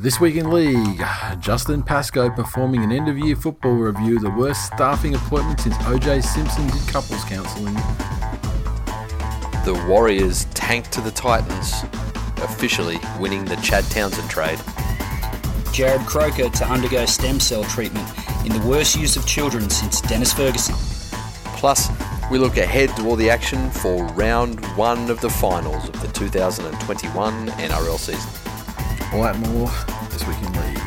This week in league, Justin Pascoe performing an end of year football review, the worst staffing appointment since OJ Simpson did couples counselling. The Warriors tanked to the Titans, officially winning the Chad Townsend trade. Jarrod Croker to undergo stem cell treatment in the worst use of children since Dennis Ferguson. Plus, we look ahead to all the action for round one of the finals of the 2021 NRL season. All that and more this week in league.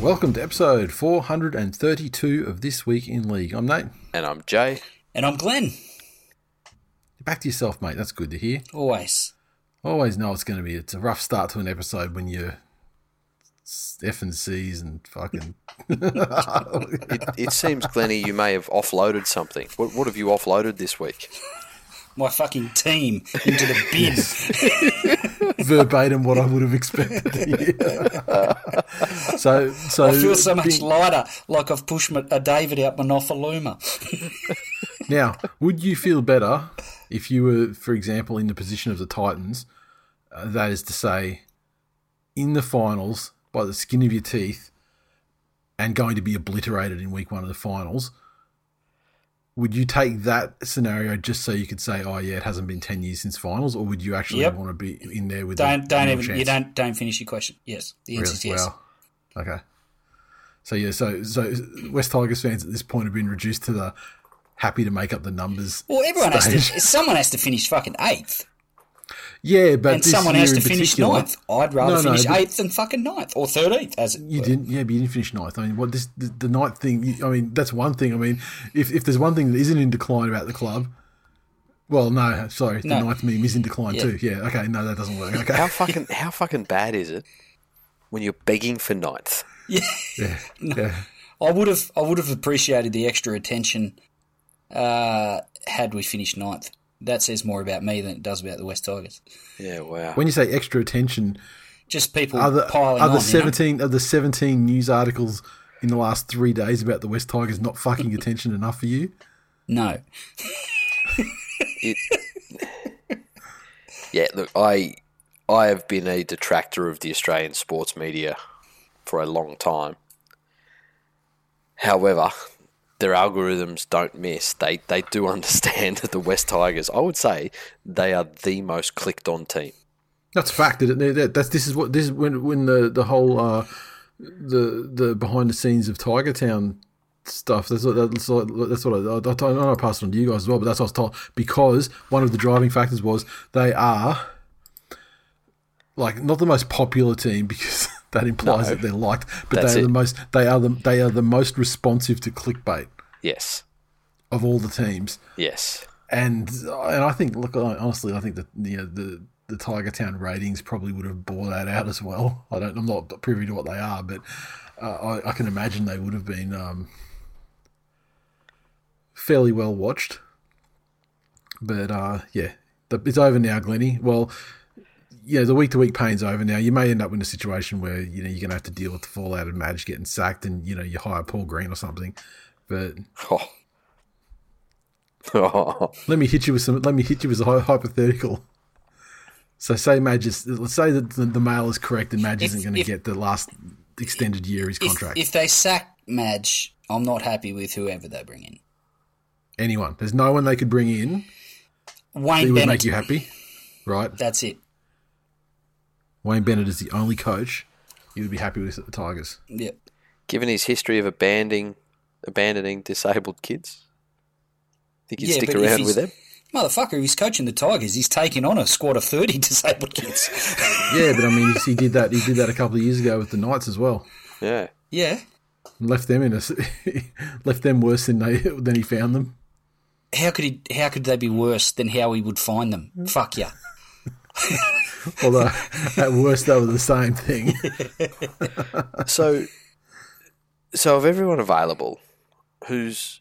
Welcome to episode 432 of This Week in League. I'm Nate. And I'm Jay. And I'm Glenn. Back to yourself, mate. That's good to hear. Always. Always know it's going to be. It's a rough start to an episode when you're F and C's and fucking. It, it seems, Glenny, you may have offloaded something. What, what have you offloaded this week? My fucking team into the bin. verbatim what I would have expected. to hear. so, so I feel so much being- lighter, like I've pushed my, a David out my Nofaluma. Now, would you feel better if you were, for example, in the position of the Titans? Uh, that is to say, in the finals by the skin of your teeth and going to be obliterated in week one of the finals. Would you take that scenario just so you could say, "Oh yeah, it hasn't been ten years since finals," or would you actually Yep. want to be in there with? Don't don't even chance? you don't don't finish your question. Yes, the answer is yes. Wow. Okay. So yeah, so so West Tigers fans at this point have been reduced to the happy to make up the numbers. Well, everyone has to. Someone has to finish fucking eighth, Yeah, but and this someone year has to in finish ninth. I'd rather No, no, finish eighth than fucking ninth or thirteenth. As it You were. didn't, yeah, but you didn't finish ninth. I mean, what this the, the ninth thing? I mean, that's one thing. I mean, if if there's one thing that isn't in decline about the club, well, no, sorry, the No. ninth meme is in decline Yeah. too. Yeah, okay, no, that doesn't work. Okay, How fucking how fucking bad is it when you're begging for ninth? Yeah, yeah, yeah. I would have I would have appreciated the extra attention uh, had we finished ninth. That says more about me than it does about the West Tigers. Yeah, wow. When you say extra attention, Just people are the piling are on. the you know? seventeen are the seventeen news articles in the last three days about the West Tigers not fucking attention enough for you? No, it, yeah, look, I I have been a detractor of the Australian sports media for a long time. However, their algorithms don't miss. They they do understand that the West Tigers, I would say, they are the most clicked on team. That's a fact. That, that that's this is what this is when when the the whole uh, the the behind the scenes of Tiger Town stuff. That's what that's what, that's what I, I, I know I passed on to you guys as well. But that's what I was told because one of the driving factors was they are like not the most popular team because that implies No. that they're liked, but they are it. the most they are the they are the most responsive to clickbait Yes, of all the teams. yes, And and I think, look, honestly, I think that you know, the the Tiger Town ratings probably would have bore that out as well. I don't, I'm not privy to what they are, but uh, I, I can imagine they would have been um, fairly well watched. But uh, yeah, the, it's over now, Glenny. Well, yeah, the week to week pain's over now. You may end up in a situation where you know you're going to have to deal with the fallout of Madge getting sacked, and you know you hire Paul Green or something. But Oh. Oh. Let me hit you with some. Let me hit you with a hypothetical. So, say Madge is. Let's say that the, the mail is correct, and Madge If- isn't going to if- get the last extended year of his contract. if they sack Madge, I'm not happy with whoever they bring in. Anyone? There's no one they could bring in that Wayne would make you happy, right? That's it. Wayne Bennett is the only coach you would be happy with at the Tigers. Yep. Given his history of abandoning abandoning disabled kids, think he'd Yeah, stick around with them? Motherfucker, he's coaching the Tigers. He's taking on a squad of 30 disabled kids. Yeah, but I mean, he did that. He did that a couple of years ago with the Knights as well. Yeah. yeah. And left them in a s- left them worse than they than he found them. How could he? How could they be worse than how he would find them? Fuck yeah. Although at worst they were the same thing. So, so of everyone available, who's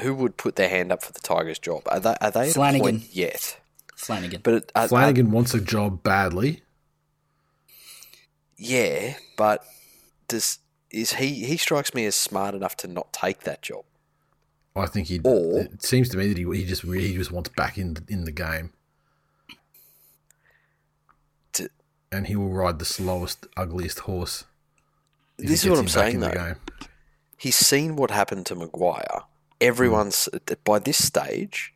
who would put their hand up for the Tigers' job? Are they are they at Flanagan. point yet? Flanagan. But it, are, Flanagan uh, wants a job badly. yeah, but does is he? He strikes me as smart enough to not take that job. I think he. Or- It seems to me that he, he just he just wants back in in the game, To, and he will ride the slowest, ugliest horse. This is what I'm saying, though. he's seen what happened to Maguire. Everyone's by this stage.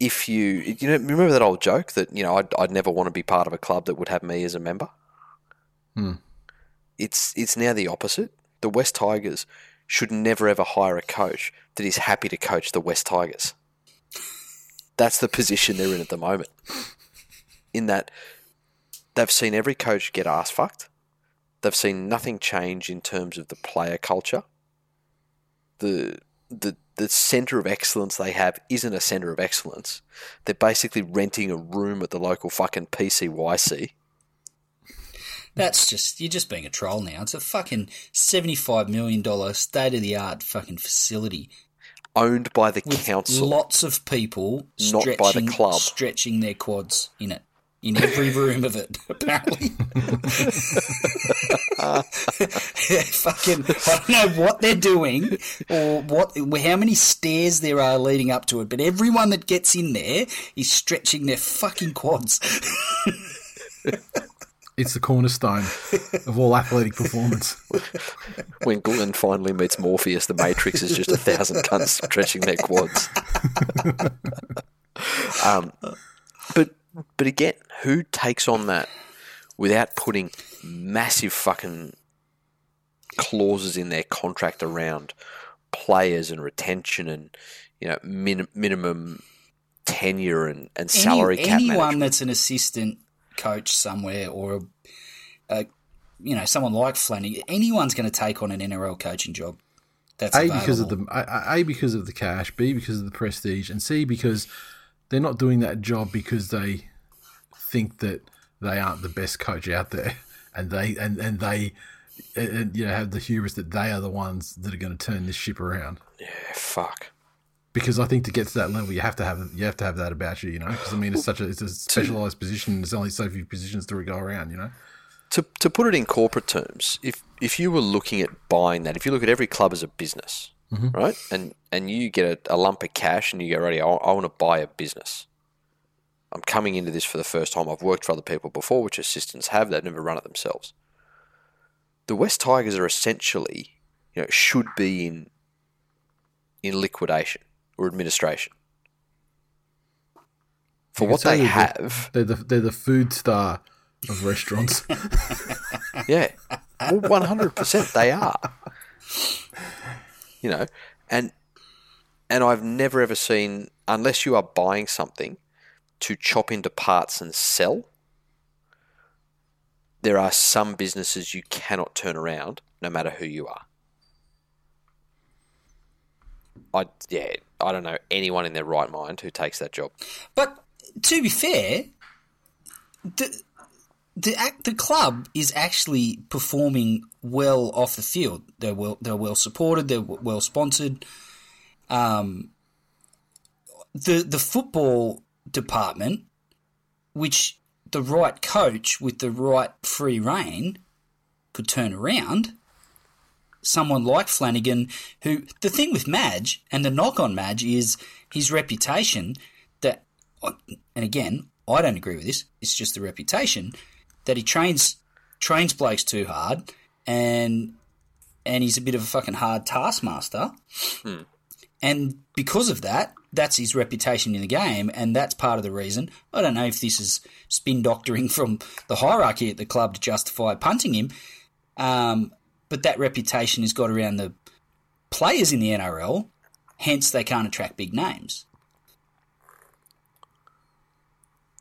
If you you know remember that old joke that you know I'd, I'd never want to be part of a club that would have me as a member. Hmm. It's it's now the opposite. The West Tigers should never ever hire a coach that is happy to coach the West Tigers. That's the position they're in at the moment. In that they've seen every coach get ass fucked. They've seen nothing change in terms of the player culture. The the the center of excellence they have isn't a center of excellence. They're basically renting a room at the local fucking PCYC. That's just you're just being a troll now. It's a fucking seventy-five million dollar state-of-the-art fucking facility Owned by the council. lots of people Not by the club. stretching their quads in it. In every room of it, apparently. fucking, I don't know what they're doing or what, how many stairs there are leading up to it, but everyone that gets in there is stretching their fucking quads. It's the cornerstone of all athletic performance. when Glenn finally meets Morpheus, the Matrix is just a thousand cunts stretching their quads. um, but but again, who takes on that without putting massive fucking clauses in their contract around players and retention and you know min- minimum tenure and, and salary Any, cap anyone management? that's an assistant coach somewhere or a, a you know someone like Flanagan, anyone's going to take on an NRL coaching job. That's A because of the A, A because of the cash, B because of the prestige, and C because they're not doing that job because they think that they aren't the best coach out there, and they and and they and, you know have the hubris that they are the ones that are going to turn this ship around. Yeah, fuck. Because I think to get to that level, you have to have you have to have that about you, you know. Because I mean, it's such a it's a specialized position. There's only so few positions to go around, you know. to to put it in corporate terms, if if you were looking at buying that, if you look at every club as a business, Mm-hmm. right, and and you get a, a lump of cash and you go, ready, I, I want to buy a business. I'm coming into this for the first time. I've worked for other people before, which assistants have. They've never run it themselves. The West Tigers are essentially, you know, should be in in liquidation or administration for what they they're the- have. They're the they're the food star of restaurants. Yeah, one hundred percent they are. You know, and and I've never ever seen unless you are buying something to chop into parts and sell. There are some businesses you cannot turn around, no matter who you are. I yeah, I don't know anyone in their right mind who takes that job. But to be fair, the the the club is actually performing well off the field. They're well they're well supported. They're well sponsored. Um, the the football department, which the right coach with the right free reign could turn around. Someone like Flanagan, who the thing with Madge and the knock on Madge is his reputation that and again, I don't agree with this. It's just the reputation that he trains trains blokes too hard, and and he's a bit of a fucking hard taskmaster. And because of that, that's his reputation in the game, and that's part of the reason. I don't know if this is spin doctoring from the hierarchy at the club to justify punting him, um, but that reputation has got around the players in the NRL. Hence, they can't attract big names.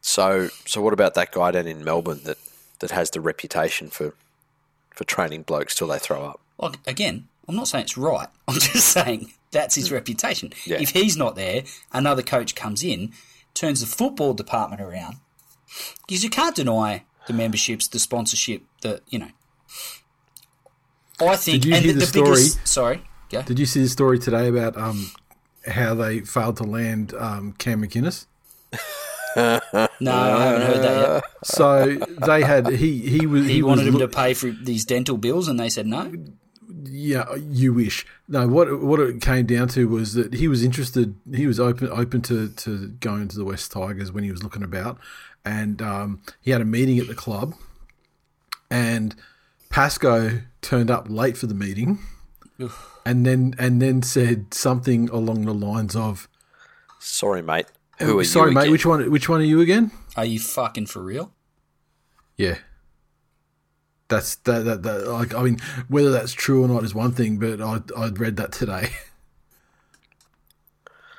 So, so what about that guy down in Melbourne that, that has the reputation for for training blokes till they throw up? Well, again, I'm not saying it's right. I'm just saying that's his reputation. Yeah. If he's not there, another coach comes in, turns the football department around, because you can't deny the memberships, the sponsorship, the you know. I think Did you and hear the, the the biggest. story? Sorry, go. Did you see the story today about um, how they failed to land um, Cam McInnes? No, I haven't heard that yet. So they had he he was He, was wanted him to pay for these dental bills, and they said no. Yeah, you wish. No, what what it came down to was that he was interested. He was open open to, to going to the West Tigers when he was looking about, and um, he had a meeting at the club, and Pascoe turned up late for the meeting, and then and then said something along the lines of, Sorry, mate. Who are "Sorry, you? mate, which one? Which one are you again?" Are you fucking for real? Yeah. That's that, that, that like I mean whether that's true or not is one thing, but I I'd read that today.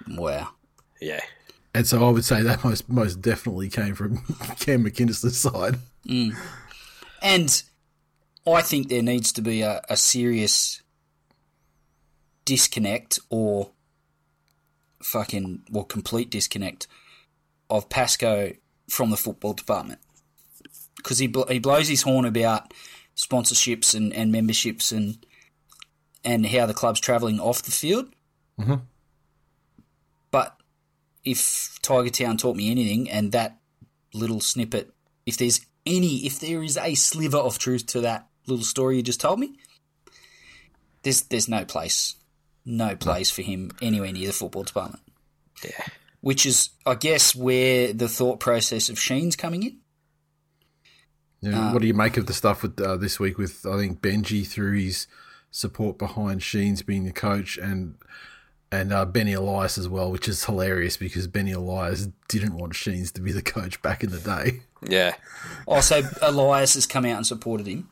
Wow. Yeah. And so I would say that most most definitely came from Cam McInnes' side. Mm. And I think there needs to be a, a serious disconnect or fucking, well, complete disconnect of Pascoe from the football department. Because he, bl- he blows his horn about sponsorships and, and memberships and and how the club's travelling off the field. Mm-hmm. But if Tiger Town taught me anything, and that little snippet, if there's any, if there is a sliver of truth to that little story you just told me, there's there's no place, no place for him anywhere near the football department. Yeah. Which is, I guess, where the thought process of Sheens coming in. Yeah, what do you make of the stuff with uh, this week with I think Benji threw his support behind Sheens being the coach and and uh, Benny Elias as well, which is hilarious because Benny Elias didn't want Sheens to be the coach back in the day. Yeah. Also, Elias has come out and supported him.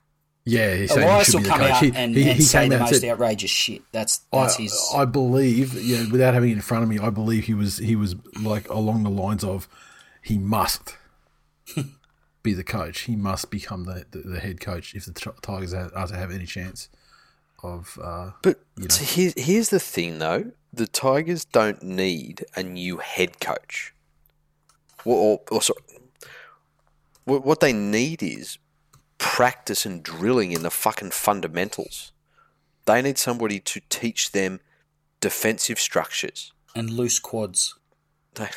Yeah, he's saying he Elias should will come out He- and, he- and he say the most said- outrageous shit. That's I, his. I believe, yeah, without having it in front of me, I believe he was he was like along the lines of he must be the coach. He must become the, the, the head coach if the T- Tigers are are to have any chance of. Uh, But so here's, here's the thing, though. The Tigers don't need a new head coach. Or, or, or sorry, what what they need is practice and drilling in the fucking fundamentals. They need somebody to teach them defensive structures. and loose quads. They,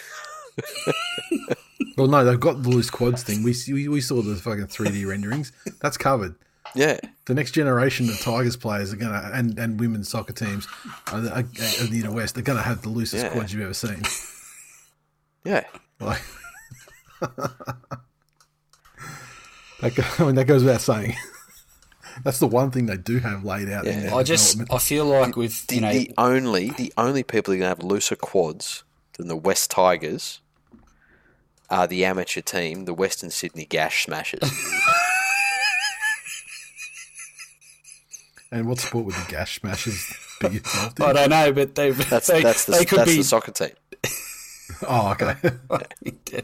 well, no, they've got the loose quads thing. We we, we saw the fucking three D renderings. That's covered. yeah, The next generation of Tigers players are gonna and, and women's soccer teams are, are, of the inner west. They're gonna have the loosest Yeah. quads you've ever seen. yeah. Like, that, go- I mean, that goes without saying. That's the one thing they do have laid out. in Yeah. their I just. I feel like with The, you know the only the only people who are going to have looser quads than the West Tigers are the amateur team, the Western Sydney Gash Smashers. And what sport would the gash smashers be involved in? I don't know, but they That's they, that's the they could that's be. the soccer team. Oh, okay.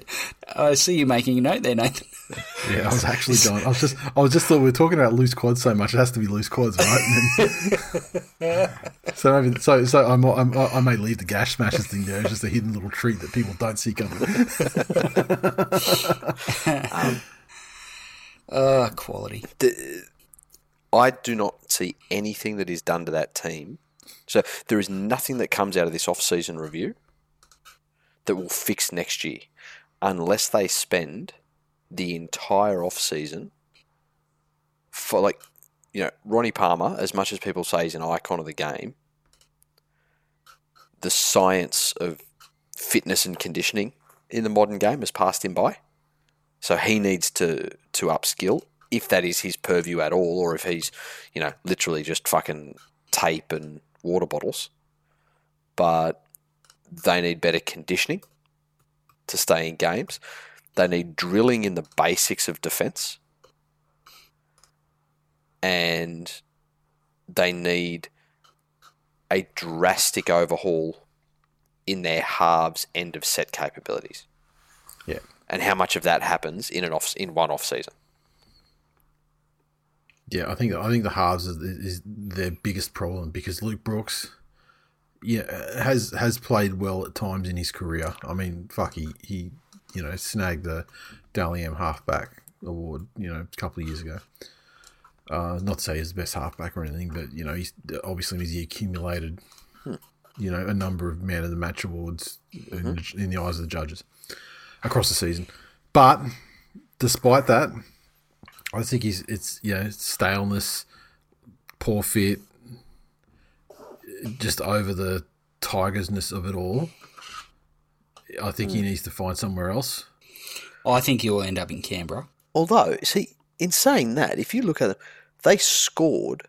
I see you making a note there, Nathan. yeah, I was actually going. I was just, I was just thought we were talking about loose quads so much. It has to be loose quads, right? Then- so maybe, so, so I'm, I'm, I may leave the gash smashers thing there. It's just a hidden little treat that people don't see coming. Uh, quality. I do not see anything that is done to that team. So there is nothing that comes out of this off-season review that will fix next year, unless they spend the entire off-season for like, you know, Ronnie Palmer. As much as people say he's an icon of the game, the science of fitness and conditioning in the modern game has passed him by. So he needs to to upskill if that is his purview at all, or if he's you know literally just fucking tape and water bottles. But they need better conditioning to stay in games. They need drilling in the basics of defence, and they need a drastic overhaul in their halves end of set capabilities. Yeah, and how much of that happens in an off in one off season. Yeah, I think I think the halves is, is their biggest problem because Luke Brooks, yeah, has has played well at times in his career. I mean, fuck, he, he you know snagged the Dally M halfback award, you know, a couple of years ago. Uh, not to say he's the best halfback or anything, but you know, he's obviously he accumulated, you know, a number of man of the match awards in, in the eyes of the judges across the season. But despite that, I think he's it's you know staleness, poor fit, just over the tigersness of it all. I think he mm. needs to find somewhere else. I think he'll end up in Canberra. Although, see, in saying that, if you look at them, they scored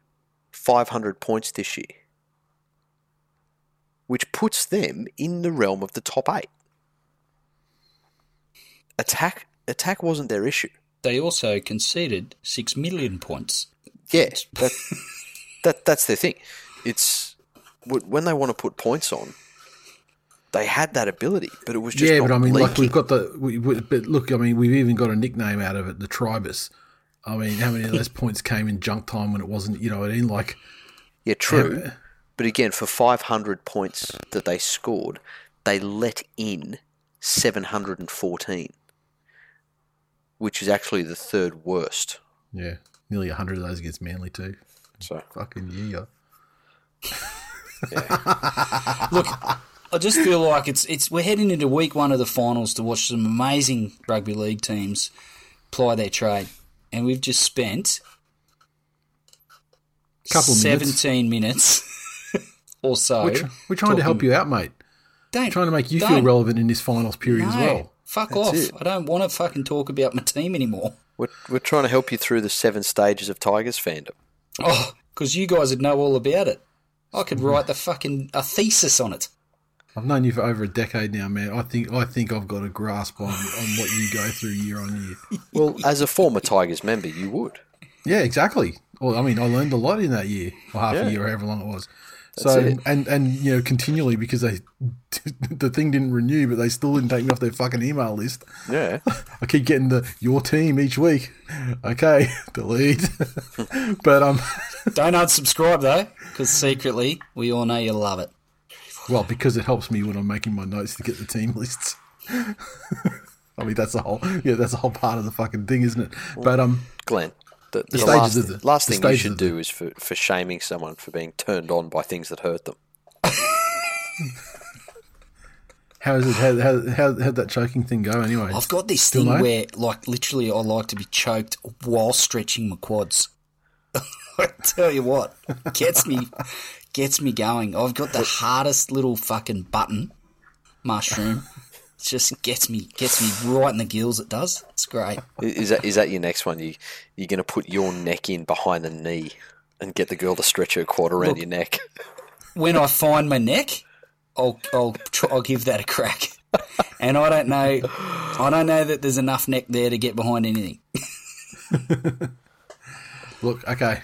500 points this year, which puts them in the realm of the top eight. Attack, attack wasn't their issue. They also conceded six million points. Yeah, that, that that's their thing. It's wh- when they want to put points on, they had that ability, but it was just yeah, but I mean, like we've got the. We, we, but look, I mean, we've even got a nickname out of it, the Tribus. I mean, how many of those points came in junk time when it wasn't? You know, what I mean, like Yeah, true. But again, for 500 points that they scored, they let in 714, which is actually the third worst. yeah, nearly hundred of those against Manly too. So Fucking yeah. Look, I just feel like it's it's we're heading into week one of the finals to watch some amazing rugby league teams ply their trade, and we've just spent Couple of minutes. seventeen minutes, or so. We're, tr- we're trying to help you out, mate. Don't, Trying to make you feel relevant in this finals period as well. Fuck That's off! it. I don't want to fucking talk about my team anymore. we're, we're trying to help you through the seven stages of Tigers fandom. Oh, because you guys would know all about it. I could write the fucking a thesis on it. I've known you for over a decade now, man. I think I think I've got a grasp on, on what you go through year on year. Well, as a former Tigers member, you would. Yeah, exactly. Well, I mean, I learned a lot in that year, or half Yeah. a year, or however long it was. That's so it. and and you know continually because they the thing didn't renew, but they still didn't take me off their fucking email list. Yeah. I keep getting the your team each week. Okay, delete. but um, Don't unsubscribe though, because secretly we all know you love it. well, because it helps me when I'm making my notes to get the team lists. I mean, that's the whole yeah, that's the whole part of the fucking thing, isn't it? But um, Glenn, the, the, stages last, of the- last the thing you should do is for, for shaming someone for being turned on by things that hurt them. how is it? How how how how'd that choking thing go anyway? I've got this Still thing no? where, like, literally, I like to be choked while stretching my quads. I tell you what, gets me, gets me going. I've got the hardest little fucking button, mushroom. It just gets me, gets me right in the gills. It does. It's great. Is that is that your next one? You you're going to put your neck in behind the knee and get the girl to stretch her quad around your neck. When I find my neck, I'll, I'll, try, I'll give that a crack. And I don't know, I don't know that there's enough neck there to get behind anything. Look, okay.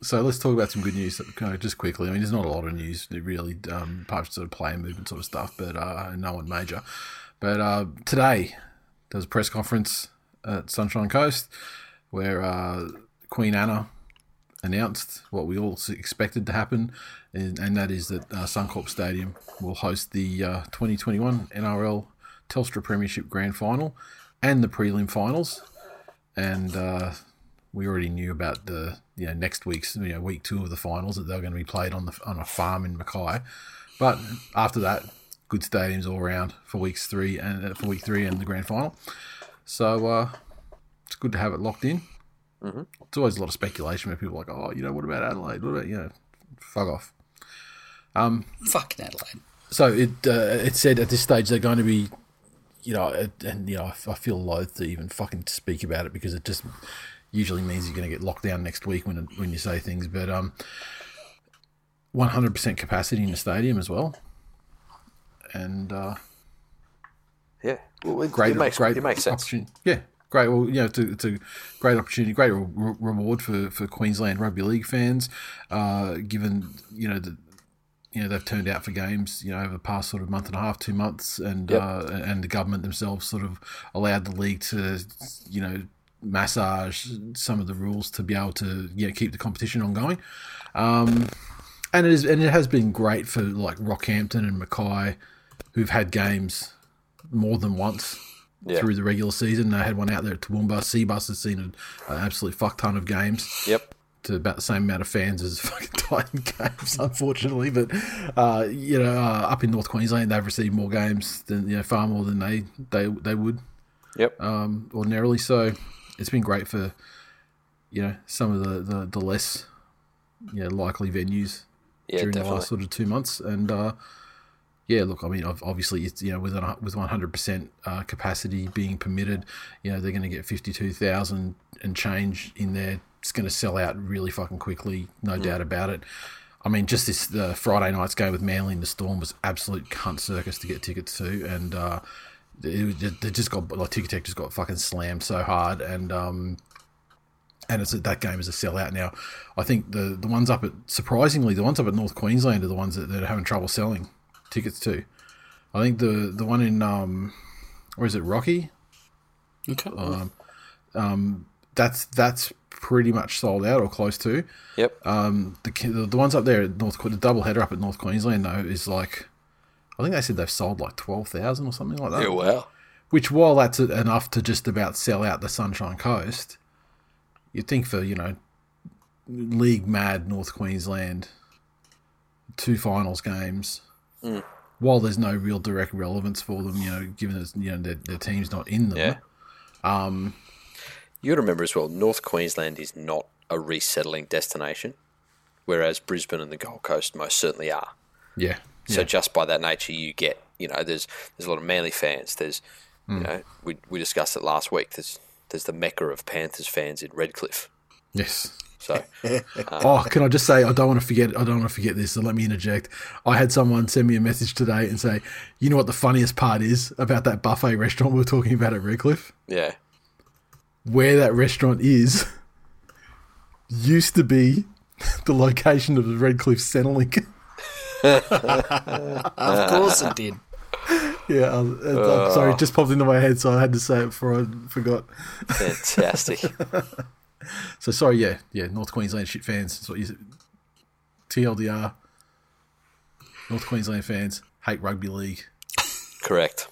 So let's talk about some good news uh, just quickly. I mean, there's not a lot of news really, um, apart from sort of player movement sort of stuff, but uh, no one major. But uh, today there was a press conference at Sunshine Coast where uh, Queen Anna announced what we all expected to happen, and, and that is that uh, Suncorp Stadium will host the uh, 2021 NRL Telstra Premiership Grand Final and the prelim finals. And uh, we already knew about the you know next week's you know week two of the finals that they were going to be played on the on a farm in Mackay, but after that, good stadiums all around for weeks three and uh, for week three and the grand final. So uh, it's good to have it locked in. Mm-hmm. It's always a lot of speculation where people are like, oh, you know, what about Adelaide? What about you know, fuck off. Fucking Adelaide. So it uh, it said at this stage they're going to be, you know, and you know I feel loath to even fucking speak about it because it just usually means you're going to get locked down next week when when you say things. But um, 100% capacity in the stadium as well, and uh, Yeah, well, it, great, it makes great it makes sense. opportunity. Yeah, great. Well, you know, it's a, it's a great opportunity, great re- reward for, for Queensland rugby league fans, uh, given you know the you know they've turned out for games you know over the past sort of month and a half, two months, and Yep. uh, and the government themselves sort of allowed the league to you know massage some of the rules to be able to you know, keep the competition ongoing. Um, and it is and it has been great for like Rockhampton and Mackay, who've had games more than once Yeah. through the regular season. They had one out there at Toowoomba. Cbus has seen an, an absolute fuck ton of games Yep. to about the same amount of fans as fucking Titan games, unfortunately. But uh, you know, uh, up in North Queensland, they've received more games than you know, far more than they they they would Yep. um, ordinarily. So it's been great for you know some of the the, the less you know likely venues yeah, during the last sort of two months. And uh, yeah, look, I mean, obviously, it's you know with with one hundred percent uh, capacity being permitted, you know they're going to get fifty two thousand and change in there. It's going to sell out really fucking quickly, no doubt about it. I mean, just this the Friday night's game with Manly and the Storm was absolute cunt circus to get tickets to, and uh, it, was just- they just got like Ticketek just got fucking slammed so hard, and um, and it's that game is a sellout now. I think the the ones up at surprisingly the ones up at North Queensland are the ones that, that are having trouble selling tickets to. I think the the one in um, or is it Rocky? Okay. Um, That's that's pretty much sold out or close to. Yep. Um, the the, the ones up there at North the double header up at North Queensland though is like, I think they said they've sold like twelve thousand or something like that. yeah, wow. Which, while that's enough to just about sell out the Sunshine Coast, you'd think for, you know, league mad North Queensland, two finals games, while there's no real direct relevance for them, you know, given that, you know, their, their team's not in them. Yeah. Um, you to remember as well, North Queensland is not a resettling destination, whereas Brisbane and the Gold Coast most certainly are. Yeah. So yeah. just by that nature, you get you know there's there's a lot of Manly fans. There's Hmm. you know we we discussed it last week. There's there's the mecca of Panthers fans in Redcliffe. Yes. So oh, can I just say I don't want to forget I don't want to forget this, so let me interject. I had someone send me a message today and say, you know what the funniest part is about that buffet restaurant we were talking about at Redcliffe? yeah, where that restaurant is used to be the location of the Redcliffe Centrelink. of course it did. yeah, I'm, I'm sorry, it just popped into my head, so I had to say it before I forgot. fantastic. So sorry, yeah, yeah, North Queensland shit fans. That's what you. TLDR. North Queensland fans hate rugby league. Correct.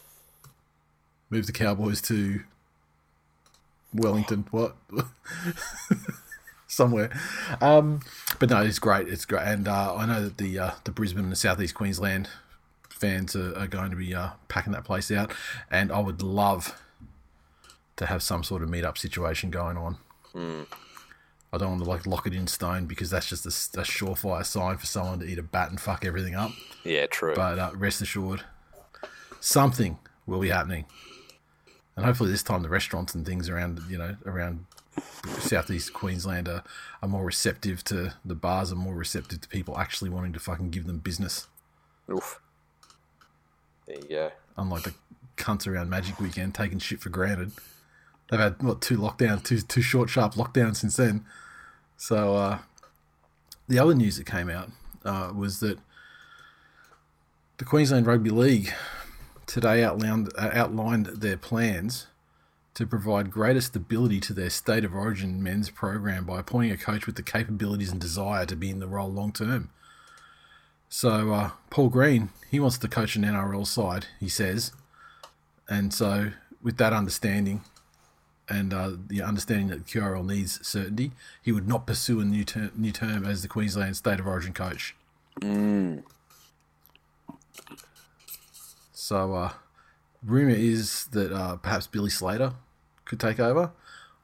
Move the Cowboys to Wellington. What? Somewhere. Um, but no, it's great. It's great, and uh, I know that the uh, the Brisbane and the Southeast Queensland fans are, are going to be uh, packing that place out, and I would love to have some sort of meet-up situation going on. I don't want to like lock it in stone because that's just a, a surefire sign for someone to eat a bat and fuck everything up. Yeah, true. But uh, rest assured, something will be happening, and hopefully this time the restaurants and things around you know around southeast Queensland are, are more receptive to the bars are more receptive to people actually wanting to fucking give them business, Oof. There you go. unlike the cunts around Magic Weekend taking shit for granted. They've had what two lockdowns, two two short sharp lockdowns since then. So uh, the other news that came out uh, was that the Queensland Rugby League today outlined, uh, outlined their plans to provide greater stability to their state of origin men's program by appointing a coach with the capabilities and desire to be in the role long term. So uh, Paul Green, he wants to coach an NRL side, he says, and so with that understanding and uh, the understanding that the QRL needs certainty, he would not pursue a new term, new term as the Queensland state of origin coach. So, uh, rumor is that uh, perhaps Billy Slater could take over,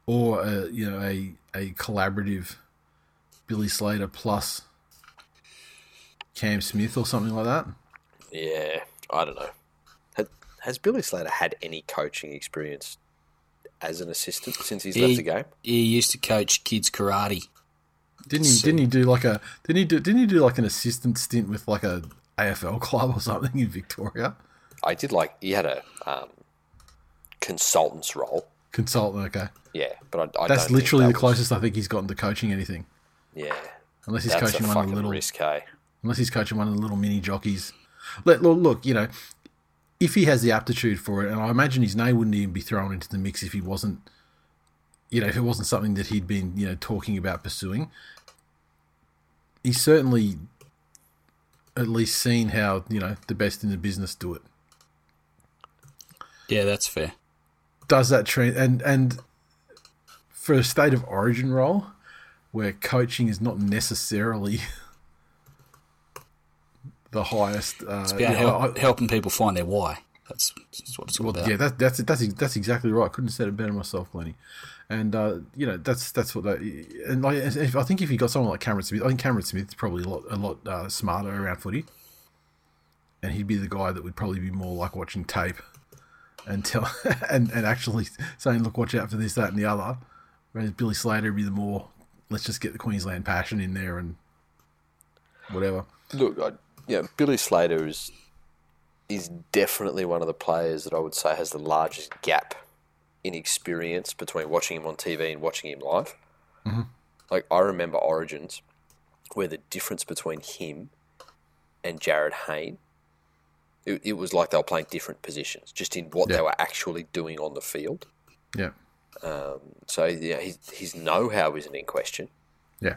or uh, you know a a collaborative Billy Slater plus Cam Smith or something like that. Yeah, I don't know. Has, has Billy Slater had any coaching experience as an assistant since he's left the game? he used to coach kids karate. Didn't he? Didn't he do like a? Didn't he do? Didn't he do like an assistant stint with like a AFL club or something in Victoria? I did like he had a um, consultant's role. Consultant. Okay, Yeah, but I, I that's don't think literally that the was- closest I think he's gotten to coaching anything, yeah, unless he's that's coaching a one of the little. risk, hey? unless he's coaching one of the little mini jockeys. Let look, look, you know, if he has the aptitude for it, and I imagine his name wouldn't even be thrown into the mix if he wasn't, you know, if it wasn't something that he'd been, you know, talking about pursuing. He's certainly at least seen how you know the best in the business do it. Yeah, that's fair. Does that train and and for a state of origin role where coaching is not necessarily the highest. Uh, It's about help, I- helping people find their why. That's, that's what it's all about. yeah, that, that's that's that's exactly right. I couldn't have said it better myself, Glennie. And uh, you know that's that's what that. And like, if, I think if you got someone like Cameron Smith, I think Cameron Smith's probably a lot a lot uh, smarter around footy, and he'd be the guy that would probably be more like watching tape tell and and actually saying, look, watch out for this, that, and the other. Whereas Billy Slater would be the more let's just get the Queensland passion in there and whatever. Look, I, know, Billy Slater is is definitely one of the players that I would say has the largest gap in experience between watching him on TV and watching him live. Mm-hmm. Like I remember Origins, where the difference between him and Jarryd Hayne, it, it was like they were playing different positions, just in what Yeah. they were actually doing on the field. Yeah, um, So yeah, his his know how isn't in question. yeah,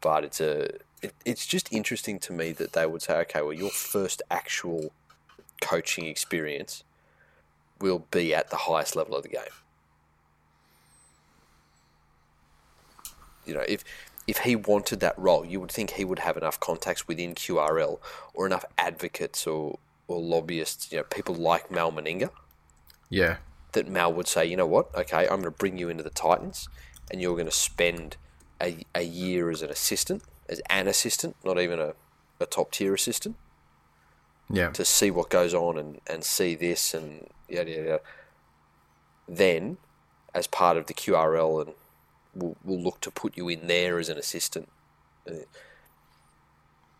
but it's a it, it's just interesting to me that they would say, okay, well, your first actual coaching experience will be at the highest level of the game. You know, if if he wanted that role, you would think he would have enough contacts within QRL or enough advocates or, or lobbyists, you know, people like Mal Meninga, yeah, that Mal would say, you know what, okay, I'm going to bring you into the Titans and you're going to spend a, a year as an assistant, as an assistant, not even a, a top tier assistant, yeah. to see what goes on and, and see this and yada, yada, yada. Then, as part of the QRL, and we'll, we'll look to put you in there as an assistant. Uh,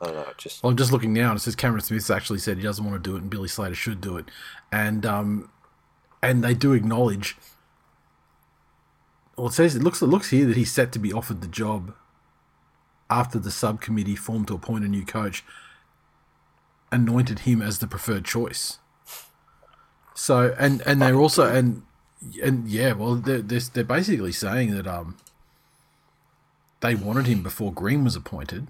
I don't know, just Well, I'm just looking now, and it says Cameron Smith's actually said he doesn't want to do it, and Billy Slater should do it, and um, and they do acknowledge. Well, it says it looks it looks here that he's set to be offered the job after the subcommittee formed to appoint a new coach anointed him as the preferred choice. So and and they're also and and yeah, well they're, they're basically saying that um they wanted him before Green was appointed.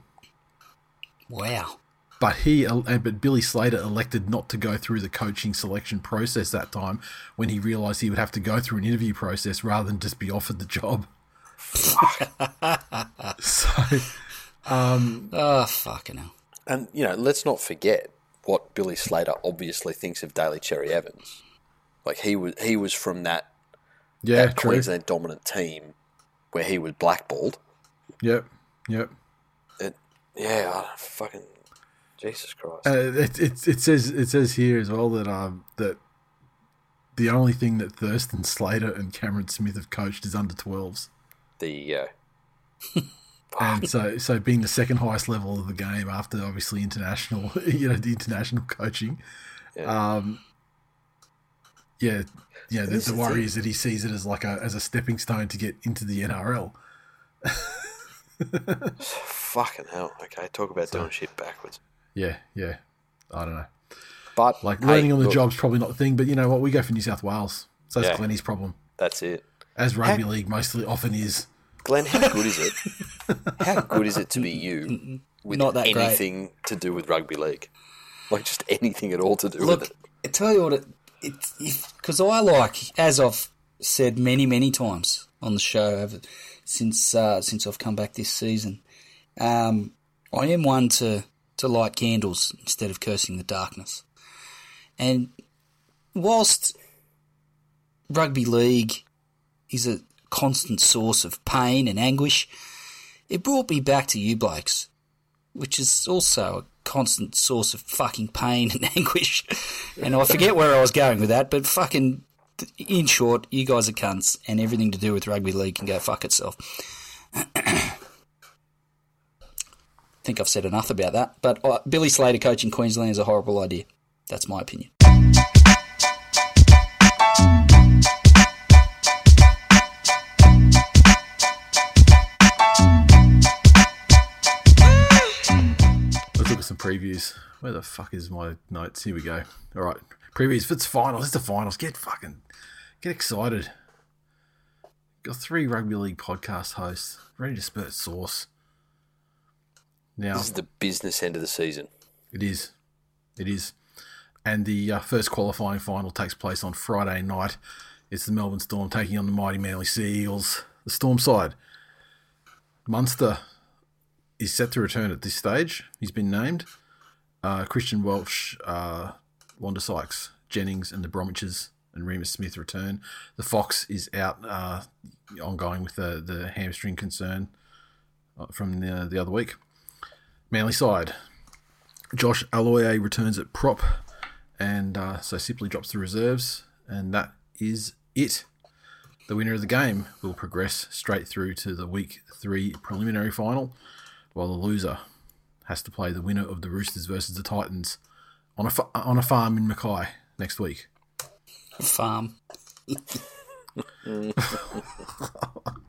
Wow. But he, uh, but Billy Slater elected not to go through the coaching selection process that time when he realised he would have to go through an interview process rather than just be offered the job. so, Oh, fucking hell. And you know, let's not forget what Billy Slater obviously thinks of Daly Cherry Evans. Like he was, he was from that, yeah, that. Queensland dominant team where he was blackballed. Yep, yep. It, yeah, fucking Jesus Christ. Uh, it, it, it says it says here as well that um that the only thing that Thurston Slater and Cameron Smith have coached is under 12s. the uh, and so so being the second highest level of the game after obviously international you know the international coaching um yeah yeah the, the worry is that he sees it as like a as a stepping stone to get into the NRL fucking hell. Okay, talk about doing shit backwards. yeah yeah I don't know But like hey, learning on the look, job's probably not the thing but you know what we go for New South Wales so that's Yeah. Glennie's problem That's it. as rugby league mostly often is Glenn, how good is it? How good is it to be you with Not that great. anything to do with rugby league? Like just anything at all to do Look, with it. I tell you what, it because I like, as I've said many, many times on the show over, since uh, since I've come back this season, um, I am one to to light candles instead of cursing the darkness. And whilst rugby league is a constant source of pain and anguish, it brought me back to you blokes which is also a constant source of fucking pain and anguish. And I forget where I was going with that, but fucking, in short, you guys are cunts, and everything to do with rugby league can go fuck itself. I think I've said enough about that, but uh, Billy Slater coaching Queensland is a horrible idea. That's my opinion. Let's look at some previews. Where the fuck is my notes? Here we go. All right, previews. If it's finals, it's the finals. Get fucking get excited. Got three rugby league podcast hosts ready to spurt sauce. Now This is the business end of the season. it is, it is, and the uh, first qualifying final takes place on Friday night. It's the Melbourne Storm taking on the mighty Manly Sea Eagles. The Storm side. Munster is set to return at this stage. He's been named. Uh, Christian Welch, uh, Wanda Sykes, Jennings, and the Bromwiches and Reimis Smith return. The Fox is out, uh, ongoing with the, the hamstring concern uh, from the, the other week. Manly side. Josh Aloiai returns at prop, and uh, so simply drops the reserves, and that is it. The winner of the game will progress straight through to the week three preliminary final, while the loser has to play the winner of the Roosters versus the Titans on a fa- on a farm in Mackay next week. Farm.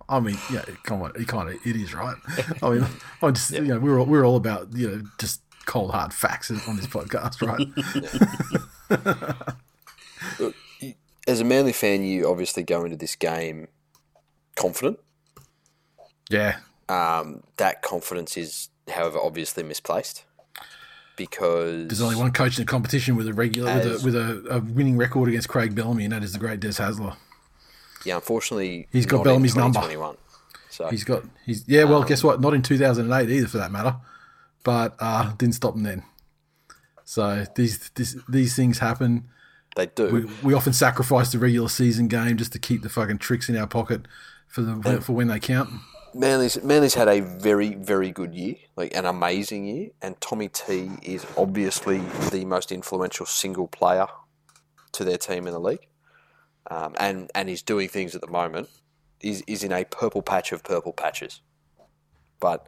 I mean, yeah, come on, it kind of it is right. I mean, I just you know we're all, we're all about you know just cold hard facts on this podcast, right? As a Manly fan, you obviously go into this game confident. yeah, Um, that confidence is, however, obviously misplaced because There's only one coach in the competition with a regular with, a, with a, a winning record against Craig Bellamy, and that is the great Des Hasler. yeah, unfortunately, He's got Bellamy's number. So He's got he's yeah. Well, Um, guess what? Not in 2008 either, for that matter. But uh, didn't stop him then. So these these these things happen. they do. We, we often sacrifice the regular season game just to keep the fucking tricks in our pocket for the for when they count. Manly's Manly's had a very very good year, like an amazing year, and Tommy T is obviously the most influential single player to their team in the league, um, and and he's doing things at the moment. Is is in a purple patch of purple patches, but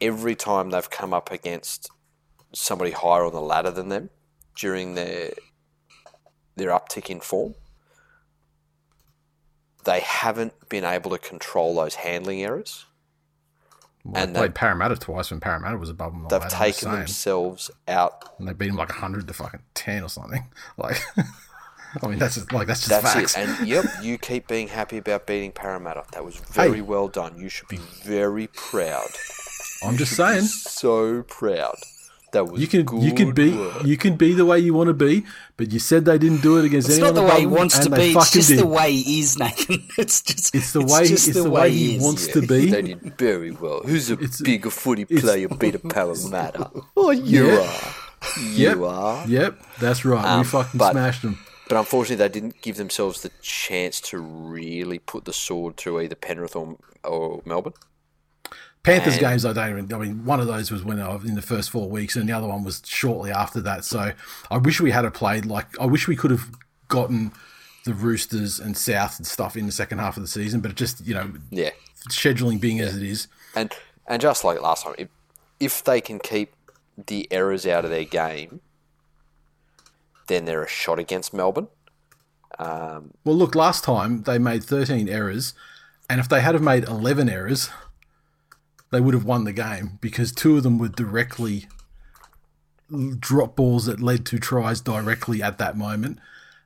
every time they've come up against somebody higher on the ladder than them during their their uptick in form, they haven't been able to control those handling errors. Well, And they played Parramatta twice when Parramatta was above them. They've ladder, taken saying. themselves out. and they beat him like hundred to fucking ten or something. Like, I mean, that's just, like that's just That's facts. it. And yep, you keep being happy about beating Parramatta. That was very Hey. well done. You should be very proud. I'm just saying. So proud. That was You can good you can be work. you can be the way you want to be, but you said they didn't do it against It's anyone not the way he wants to be. It's just did. the way he is, Nathan. It's just. It's the way just it's the way he wants to be. They did very well. Who's a It's- bigger footy player beat a Parramatta? Oh, you Yeah. are. You Yep. are. Yep, that's right. we Um, fucking but- smashed them. But unfortunately, they didn't give themselves the chance to really put the sword through either Penrith or, or Melbourne. Panthers and- games, I don't even. I mean, one of those was when I was in the first four weeks, and the other one was shortly after that. So I wish we had a played like. I wish we could have gotten the Roosters and South and stuff in the second half of the season, but it just you know Yeah. scheduling being as it is. And and just like last time, if, if they can keep the errors out of their game, then they're a shot against Melbourne. Um, well, look, last time they made 13 errors, and if they had have made 11 errors, they would have won the game because two of them were directly drop balls that led to tries directly at that moment,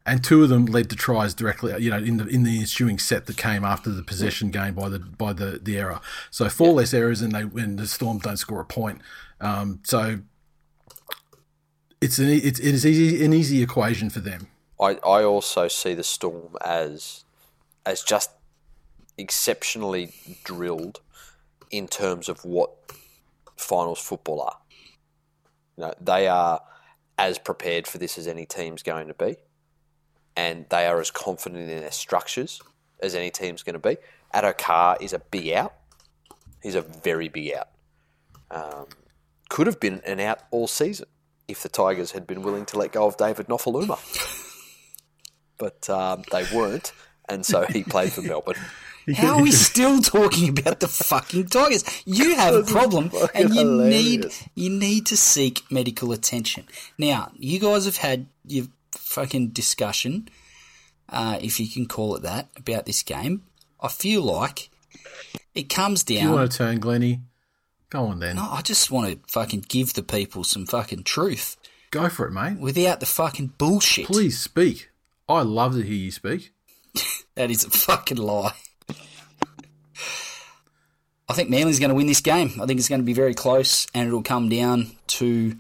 and two of them led to tries directly, you know, in the in the ensuing set that came after the possession gain by the by the the error. So four less errors, and they when the Storm don't score a point. Um, so it's an it's it is easy an easy equation for them. I, I also see the Storm as as just exceptionally drilled in terms of what finals football are. You know, they are as prepared for this as any team's going to be, and they are as confident in their structures as any team's going to be. Addo-Carr is a big out. He's a very big out. Um, could have been an out all season if the Tigers had been willing to let go of David Nofoaluma but um, they weren't, and so he played for Melbourne. How are we still talking about the fucking Tigers? You have a problem, and you need you need to seek medical attention. Now, you guys have had your fucking discussion, uh, if you can call it that, about this game. I feel like it comes down. Do you want to turn, Glenny? Go on then. No, I just want to fucking give the people some fucking truth Go for it, mate. without the fucking bullshit. Please speak. I love to hear you speak. That is a fucking lie. I think Manly's going to win this game. I think it's going to be very close, and it'll come down to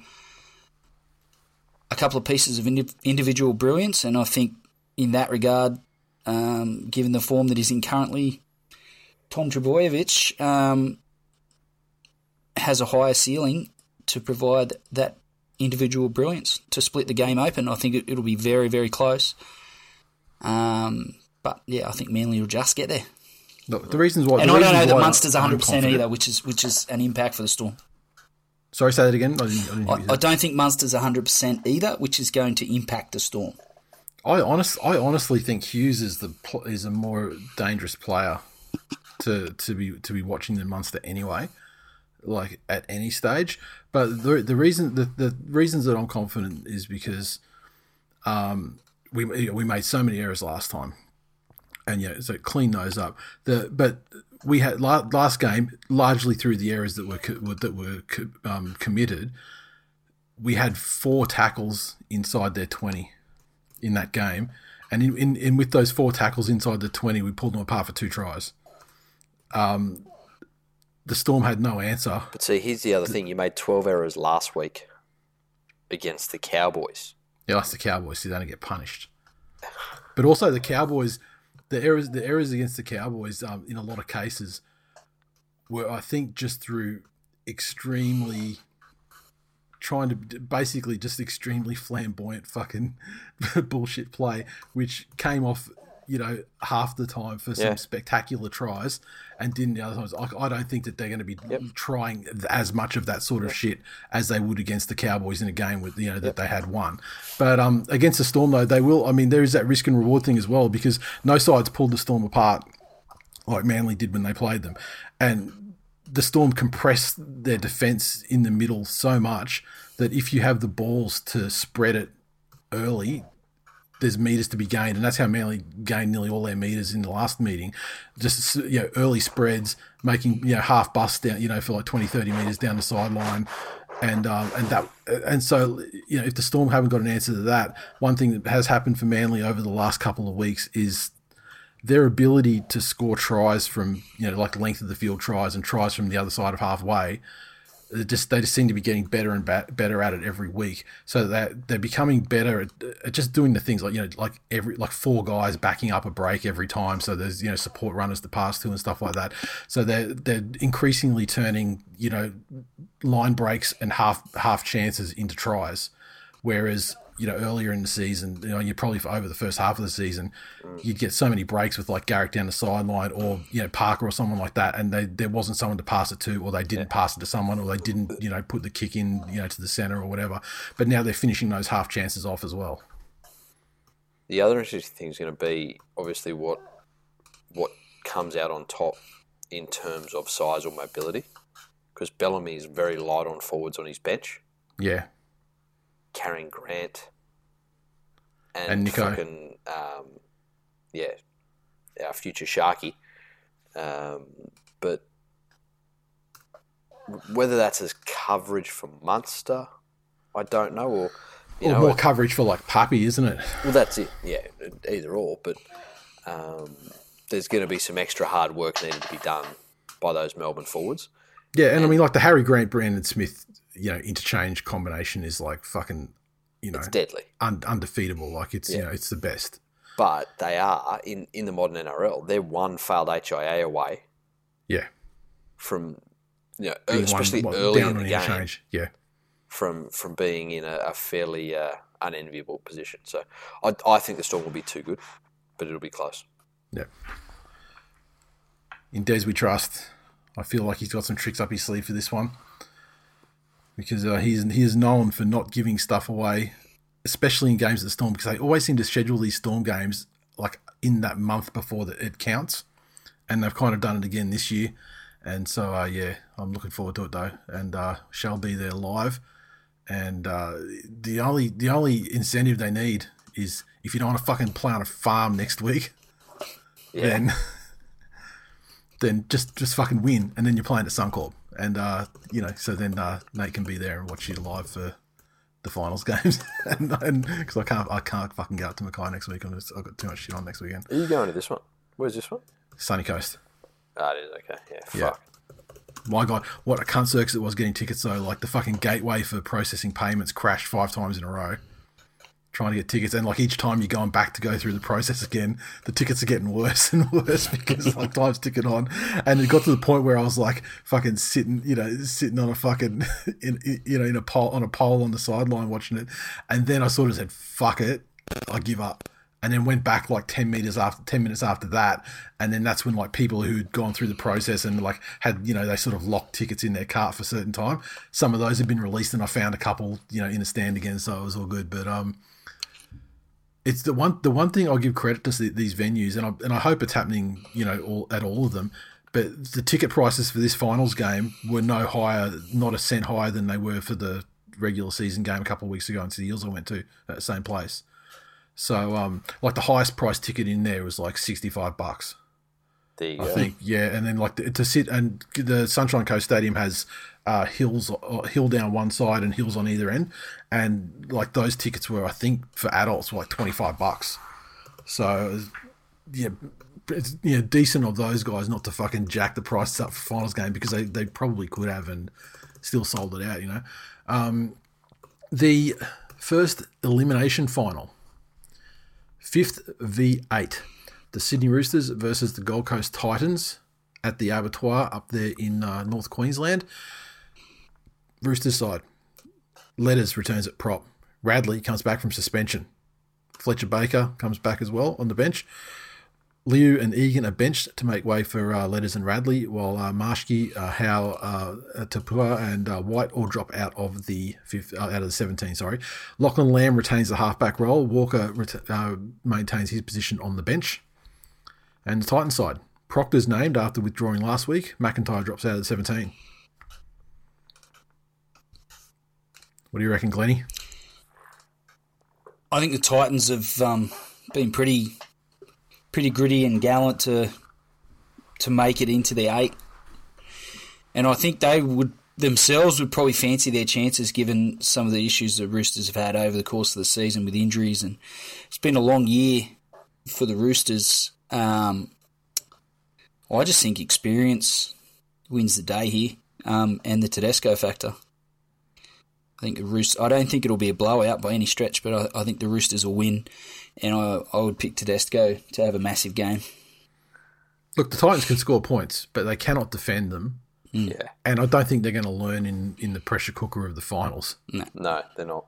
a couple of pieces of indi- individual brilliance. And I think, in that regard, um, given the form that he's in currently, Tom Trbojevic um, has a higher ceiling to provide that individual brilliance to split the game open. I think it, it'll be very, very close. Um, but yeah, I think Manly will just get there. Look, the reasons why. And I don't know that Munster's I'm 100 percent either, which is which is an impact for the Storm. Sorry, say that again. I didn't, I didn't I, I don't think Munster's 100 percent either, which is going to impact the Storm. I honest, I honestly think Hughes is the is a more dangerous player to to be to be watching than Munster anyway, like at any stage. But the the reason the, the reasons that I'm confident is because um we we made so many errors last time, and yeah, so clean those up. The but we had last game largely through the errors that were that were um, committed. We had four tackles inside their twenty in that game, and in, in, in with those four tackles inside the twenty, we pulled them apart for two tries. Um, the Storm had no answer. But see, here's the other thing: you made twelve errors last week against the Cowboys. Yeah, that's the Cowboys. So they don't get punished. But also the Cowboys, the errors, the errors against the Cowboys, um, in a lot of cases, were I think just through extremely trying to basically just extremely flamboyant fucking bullshit play, which came off, you know, half the time for some Yeah. spectacular tries and didn't the other times. I, I don't think that they're going to be trying as much of that sort of shit as they would against the Cowboys in a game with you know that they had won. But um, against the Storm though, they will. I mean, there is that risk and reward thing as well because no sides pulled the Storm apart like Manly did when they played them, and the Storm compressed their defense in the middle so much that if you have the balls to spread it early, there's meters to be gained, and that's how Manly gained nearly all their meters in the last meeting. Just you know, early spreads, making you know half busts down, you know, for like 20, 30 meters down the sideline, and um, and that and so you know, if the Storm haven't got an answer to that, one thing that has happened for Manly over the last couple of weeks is their ability to score tries from you know like length of the field tries and tries from the other side of halfway they just they just seem to be getting better and ba- better at it every week. So that they're becoming better at, at just doing the things like you know like every like four guys backing up a break every time. So there's you know support runners to pass to and stuff like that. So they're they're increasingly turning you know line breaks and half half chances into tries, whereas you know earlier in the season, you know, you're probably over the first half of the season, mm. you'd get so many breaks with like Garrick down the sideline or you know Parker or someone like that, and they there wasn't someone to pass it to, or they didn't pass it to someone, or they didn't you know put the kick in you know to the center or whatever. But now they're finishing those half chances off as well. The other interesting thing is going to be obviously what what comes out on top in terms of size or mobility, because Bellamy is very light on forwards on his bench, Yeah, carrying Grant and, And Nicho. fucking um, yeah, our future Sharky. Um, but whether that's as coverage for Munster, I don't know, or you or know, more coverage for like Puppy, isn't it? Well, that's it. Yeah, either or. But um, there's going to be some extra hard work needed to be done by those Melbourne forwards. Yeah, and I mean like the Harry Grant, Brandon Smith, you know, interchange combination is like fucking, you know, It's deadly. un- undefeatable. Like it's you know it's the best. But they are, in, in the modern NRL, they're one failed HIA away Yeah, from, you know, Being especially what, early in the on game, interchange. Yeah. from, from being in a, a fairly uh, unenviable position. So I, I think the Storm will be too good, but it'll be close. yeah In Des we trust. I feel like he's got some tricks up his sleeve for this one because uh, he's he is known for not giving stuff away, especially in games at Storm because they always seem to schedule these Storm games like in that month before that it counts, and they've kind of done it again this year. And so uh, yeah, I'm looking forward to it though, and uh, shall be there live. And uh, the only the only incentive they need is if you don't want to fucking play on a farm next week then then just just fucking win, and then you're playing at Suncorp, and uh, you know, so then uh, Nate can be there and watch you live for the finals games, and because I can't, I can't fucking go out to Mackay next week. I'm just, I've got too much shit on next weekend. Are you going to this one? Where's this one? Sunny Coast. Ah, it is okay. Yeah, Yeah. fuck. My God, what a cunt circus it was getting tickets though. Like the fucking gateway for processing payments crashed five times in a row. Trying to get tickets, and like each time you're going back to go through the process again, the tickets are getting worse and worse because like time's ticking on. And it got to the point where I was like fucking sitting, you know, sitting on a fucking, in, in- you know, in a pole on a pole on the sideline watching it. And then I sort of said, "Fuck it, I give up." and then went back like 10 meters after 10 minutes after that and then that's when like people who'd gone through the process and like had you know they sort of locked tickets in their cart for a certain time some of those had been released and i found a couple you know in a stand again so it was all good but um it's the one the one thing i'll give credit to these venues and i, and I hope it's happening you know all, at all of them but the ticket prices for this finals game were no higher not a cent higher than they were for the regular season game a couple of weeks ago into the Eels I went to at the same place so, um, like the highest price ticket in there was like sixty-five bucks, There you I go. think. Yeah, and then like to sit and the Sunshine Coast Stadium has uh, hills, uh, hill down one side and hills on either end, and like those tickets were, I think, for adults were like twenty-five bucks. So, yeah, it's you know decent of those guys not to fucking jack the prices up for finals game because they they probably could have and still sold it out. You know, um, the first elimination final. Fifth v8. The Sydney Roosters versus the Gold Coast Titans at the Abattoir up there in uh, North Queensland. Roosters side. Letters returns at prop. Radley comes back from suspension. Fletcher Baker comes back as well on the bench. Liu and Egan are benched to make way for uh, Letters and Radley, while uh, Marschke, uh, Howe, uh, Tapua, and uh, White all drop out of the fifth, uh, out of the seventeen. Sorry, Lachlan Lamb retains the halfback role. Walker ret- uh, maintains his position on the bench. And the Titan side, Proctor's named after withdrawing last week. McIntyre drops out of the seventeen. What do you reckon, Glenny? I think the Titans have um, been pretty, pretty gritty and gallant to to make it into the eight, and I think they would themselves would probably fancy their chances given some of the issues the Roosters have had over the course of the season with injuries, and it's been a long year for the Roosters. Um, I just think experience wins the day here, um, and the Tedesco factor. I think the Roosters. I don't think it'll be a blowout by any stretch, but I, I think the Roosters will win, and I, I would pick Tedesco to have a massive game. Look, the Titans can score points, but they cannot defend them. Mm. Yeah. And I don't think they're going to learn in, in the pressure cooker of the finals. No, they're not.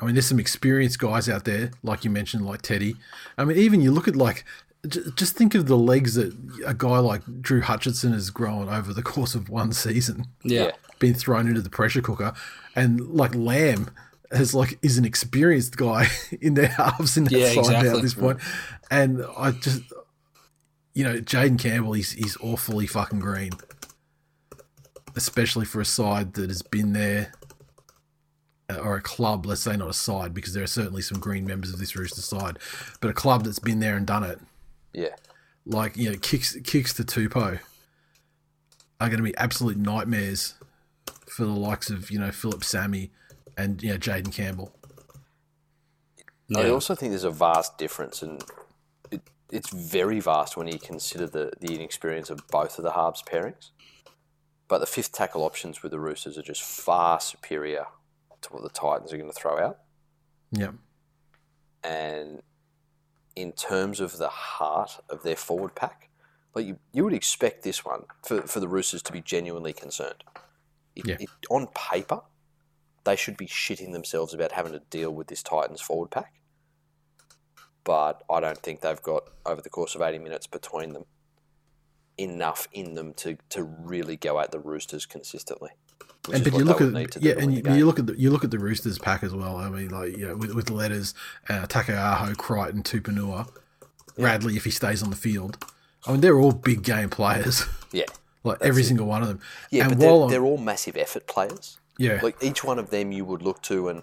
I mean, there's some experienced guys out there, like you mentioned, like Teddy. I mean, even you look at like, j- just think of the legs that a guy like Drew Hutchinson has grown over the course of one season, Yeah, been thrown into the pressure cooker, and like Lamb has like is an experienced guy in their halves in that Yeah, side now at this point. point, and I just, you know, Jayden Campbell, he's he's awfully fucking green, especially for a side that has been there uh, or a club, let's say not a side, because there are certainly some green members of this Rooster side, but a club that's been there and done it, Yeah. like you know, kicks kicks to Tupou are going to be absolute nightmares for the likes of you know Phillip Sami and you know Jayden Campbell. I also think there's a vast difference, and it, it's very vast when you consider the, the inexperience of both of the halves pairings. But the fifth tackle options with the Roosters are just far superior to what the Titans are going to throw out. Yeah, And in terms of the heart of their forward pack, like you, you would expect this one for, for the Roosters to be genuinely concerned. It, Yeah. it, on paper, they should be shitting themselves about having to deal with this Titans forward pack. But I don't think they've got, over the course of 80 minutes between them, enough in them to, to really go at the Roosters consistently. Which and but you look at would need to yeah, and you, the you look at the you look at the Roosters pack as well. I mean, like you know, with, with letters, uh, Taukeiaho, Crichton, Tupouniua, Radley if he stays on the field. I mean, they're all big game players, yeah. like every single one of them. Yeah, and but while they're, they're all massive effort players. Yeah. like each one of them you would look to, and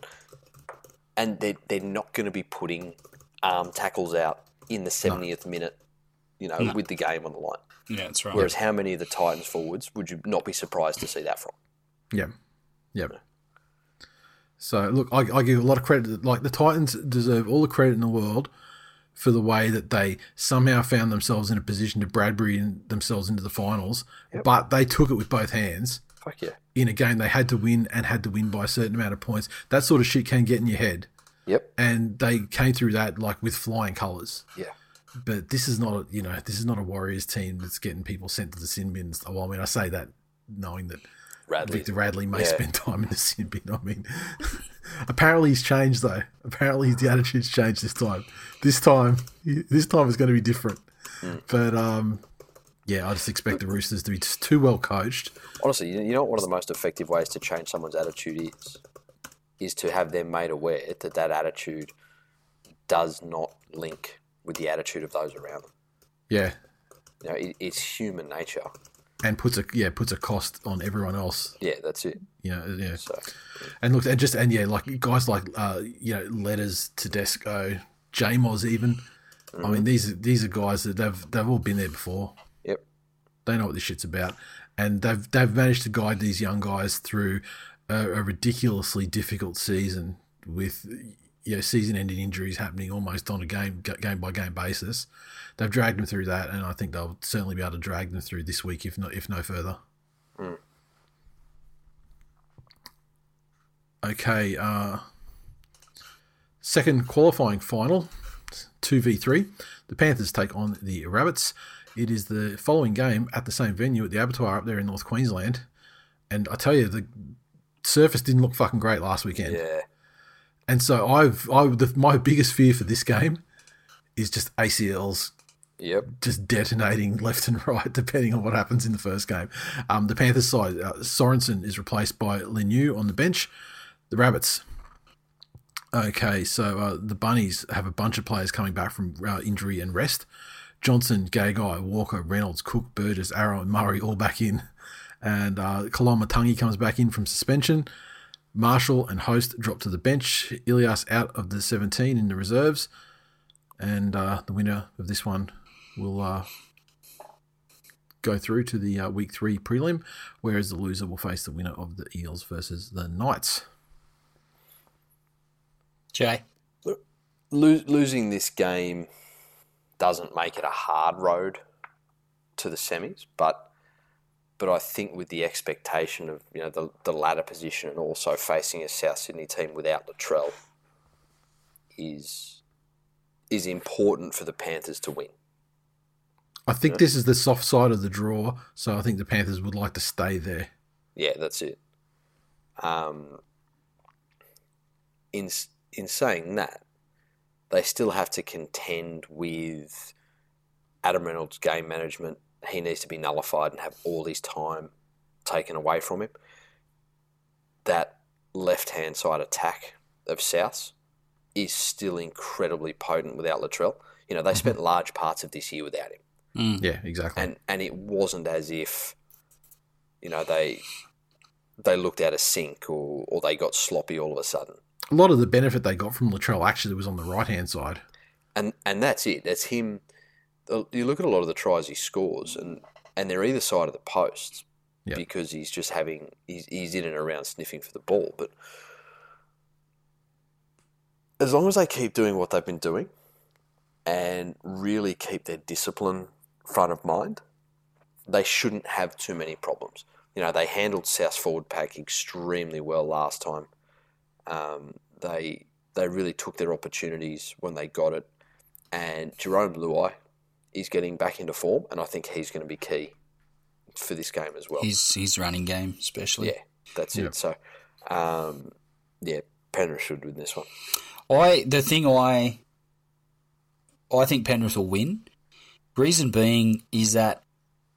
and they they're not going to be putting arm tackles out in the seventieth minute you know, with the game on the line. Yeah, that's right. Whereas, how many of the Titans forwards would you not be surprised to see that from? Yeah, yeah. So look, I, I give a lot of credit. Like the Titans deserve all the credit in the world for the way that they somehow found themselves in a position to Bradbury themselves into the finals, but they took it with both hands Fuck yeah. in a game they had to win and had to win by a certain amount of points. That sort of shit can get in your head, Yep. and they came through that like with flying colours. Yeah. But this is not, a, you know, this is not a Warriors team that's getting people sent to the sin bins. Well, I mean, I say that knowing that Radley. Victor Radley may Yeah. spend time in the sin bin. I mean, apparently he's changed though. Apparently the attitude's changed this time. This time, this time is going to be different. Hmm. But um, yeah, I just expect the Roosters to be just too well coached. Honestly, you know what one of the most effective ways to change someone's attitude is? Is to have them made aware that that attitude does not link with the attitude of those around them. Yeah, You know, it, it's human nature. And puts a yeah puts a cost on everyone else. Yeah, that's it. You know, yeah. So, And look, and just and yeah, like guys like uh, you know, Letters, to Tedesco, Jamos, even. I mean, these these are guys that they've they've all been there before. yep. They know what this shit's about, and they've they've managed to guide these young guys through a, a ridiculously difficult season with you know season-ending injuries happening almost on a game game by game basis. They've dragged them through that, and I think they'll certainly be able to drag them through this week, if not if no further. Okay, uh, second qualifying final, two v three. The Panthers take on the Rabbits. It is the following game at the same venue at the Abattoir up there in North Queensland, and I tell you the surface didn't look fucking great last weekend. Yeah. And so I've I the, my biggest fear for this game is just ACLs Yep. just detonating left and right, depending on what happens in the first game. Um, the Panthers side, uh, Sorensen is replaced by Lenu on the bench. The Rabbits. Okay, so uh, the Bunnies have a bunch of players coming back from uh, injury and rest. Johnson, Gagai, Walker, Reynolds, Cook, Burgess, Arrow, and Murray all back in. And uh, Koloamatangi comes back in from suspension. Marshall and Host drop to the bench. Ilias out of the 17 in the reserves. And uh, the winner of this one will uh, go through to the uh, week three prelim, whereas the loser will face the winner of the Eels versus the Knights. Jay. Lo- losing this game doesn't make it a hard road to the semis, but but I think with the expectation of you know the the ladder position and also facing a South Sydney team without Latrell is is important for the Panthers to win. I think this is the soft side of the draw, so I think the Panthers would like to stay there. Yeah, that's it. Um, in in saying that, they still have to contend with Adam Reynolds' game management. He needs to be nullified and have all his time taken away from him. That left hand side attack of Souths is still incredibly potent without Latrell. You know, they mm-hmm. spent large parts of this year without him mm. Yeah, exactly. and and it wasn't as if you know they they looked out of sync or or they got sloppy all of a sudden a lot of the benefit they got from Latrell actually was on the right hand side. and and that's it that's him you look at a lot of the tries he scores and and they're either side of the post Yeah. because he's just having he's, he's in and around sniffing for the ball but as long as they keep doing what they've been doing and really keep their discipline front of mind, they shouldn't have too many problems. You know, they handled South's forward pack extremely well last time. Um, they they really took their opportunities when they got it, and Jarome Luai is getting back into form, and I think he's going to be key for this game as well. His his running game, especially. yeah, that's Yeah. it. So, um, yeah, Penrith should win this one. I the thing I I think Penrith will win. Reason being is that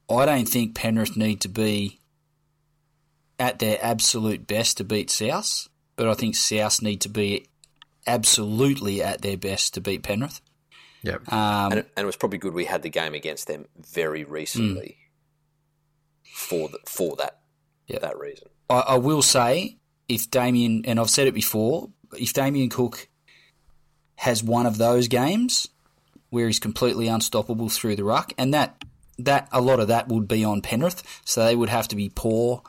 I don't think Penrith need to be at their absolute best to beat South, but I think South need to be absolutely at their best to beat Penrith. Yep. Um, and, it, and it was probably good we had the game against them very recently for the, for that Yeah. that reason. I, I will say, if Damien, and I've said it before, if Damien Cook has one of those games, where he's completely unstoppable through the ruck, and that that a lot of that would be on Penrith, so they would have to be poor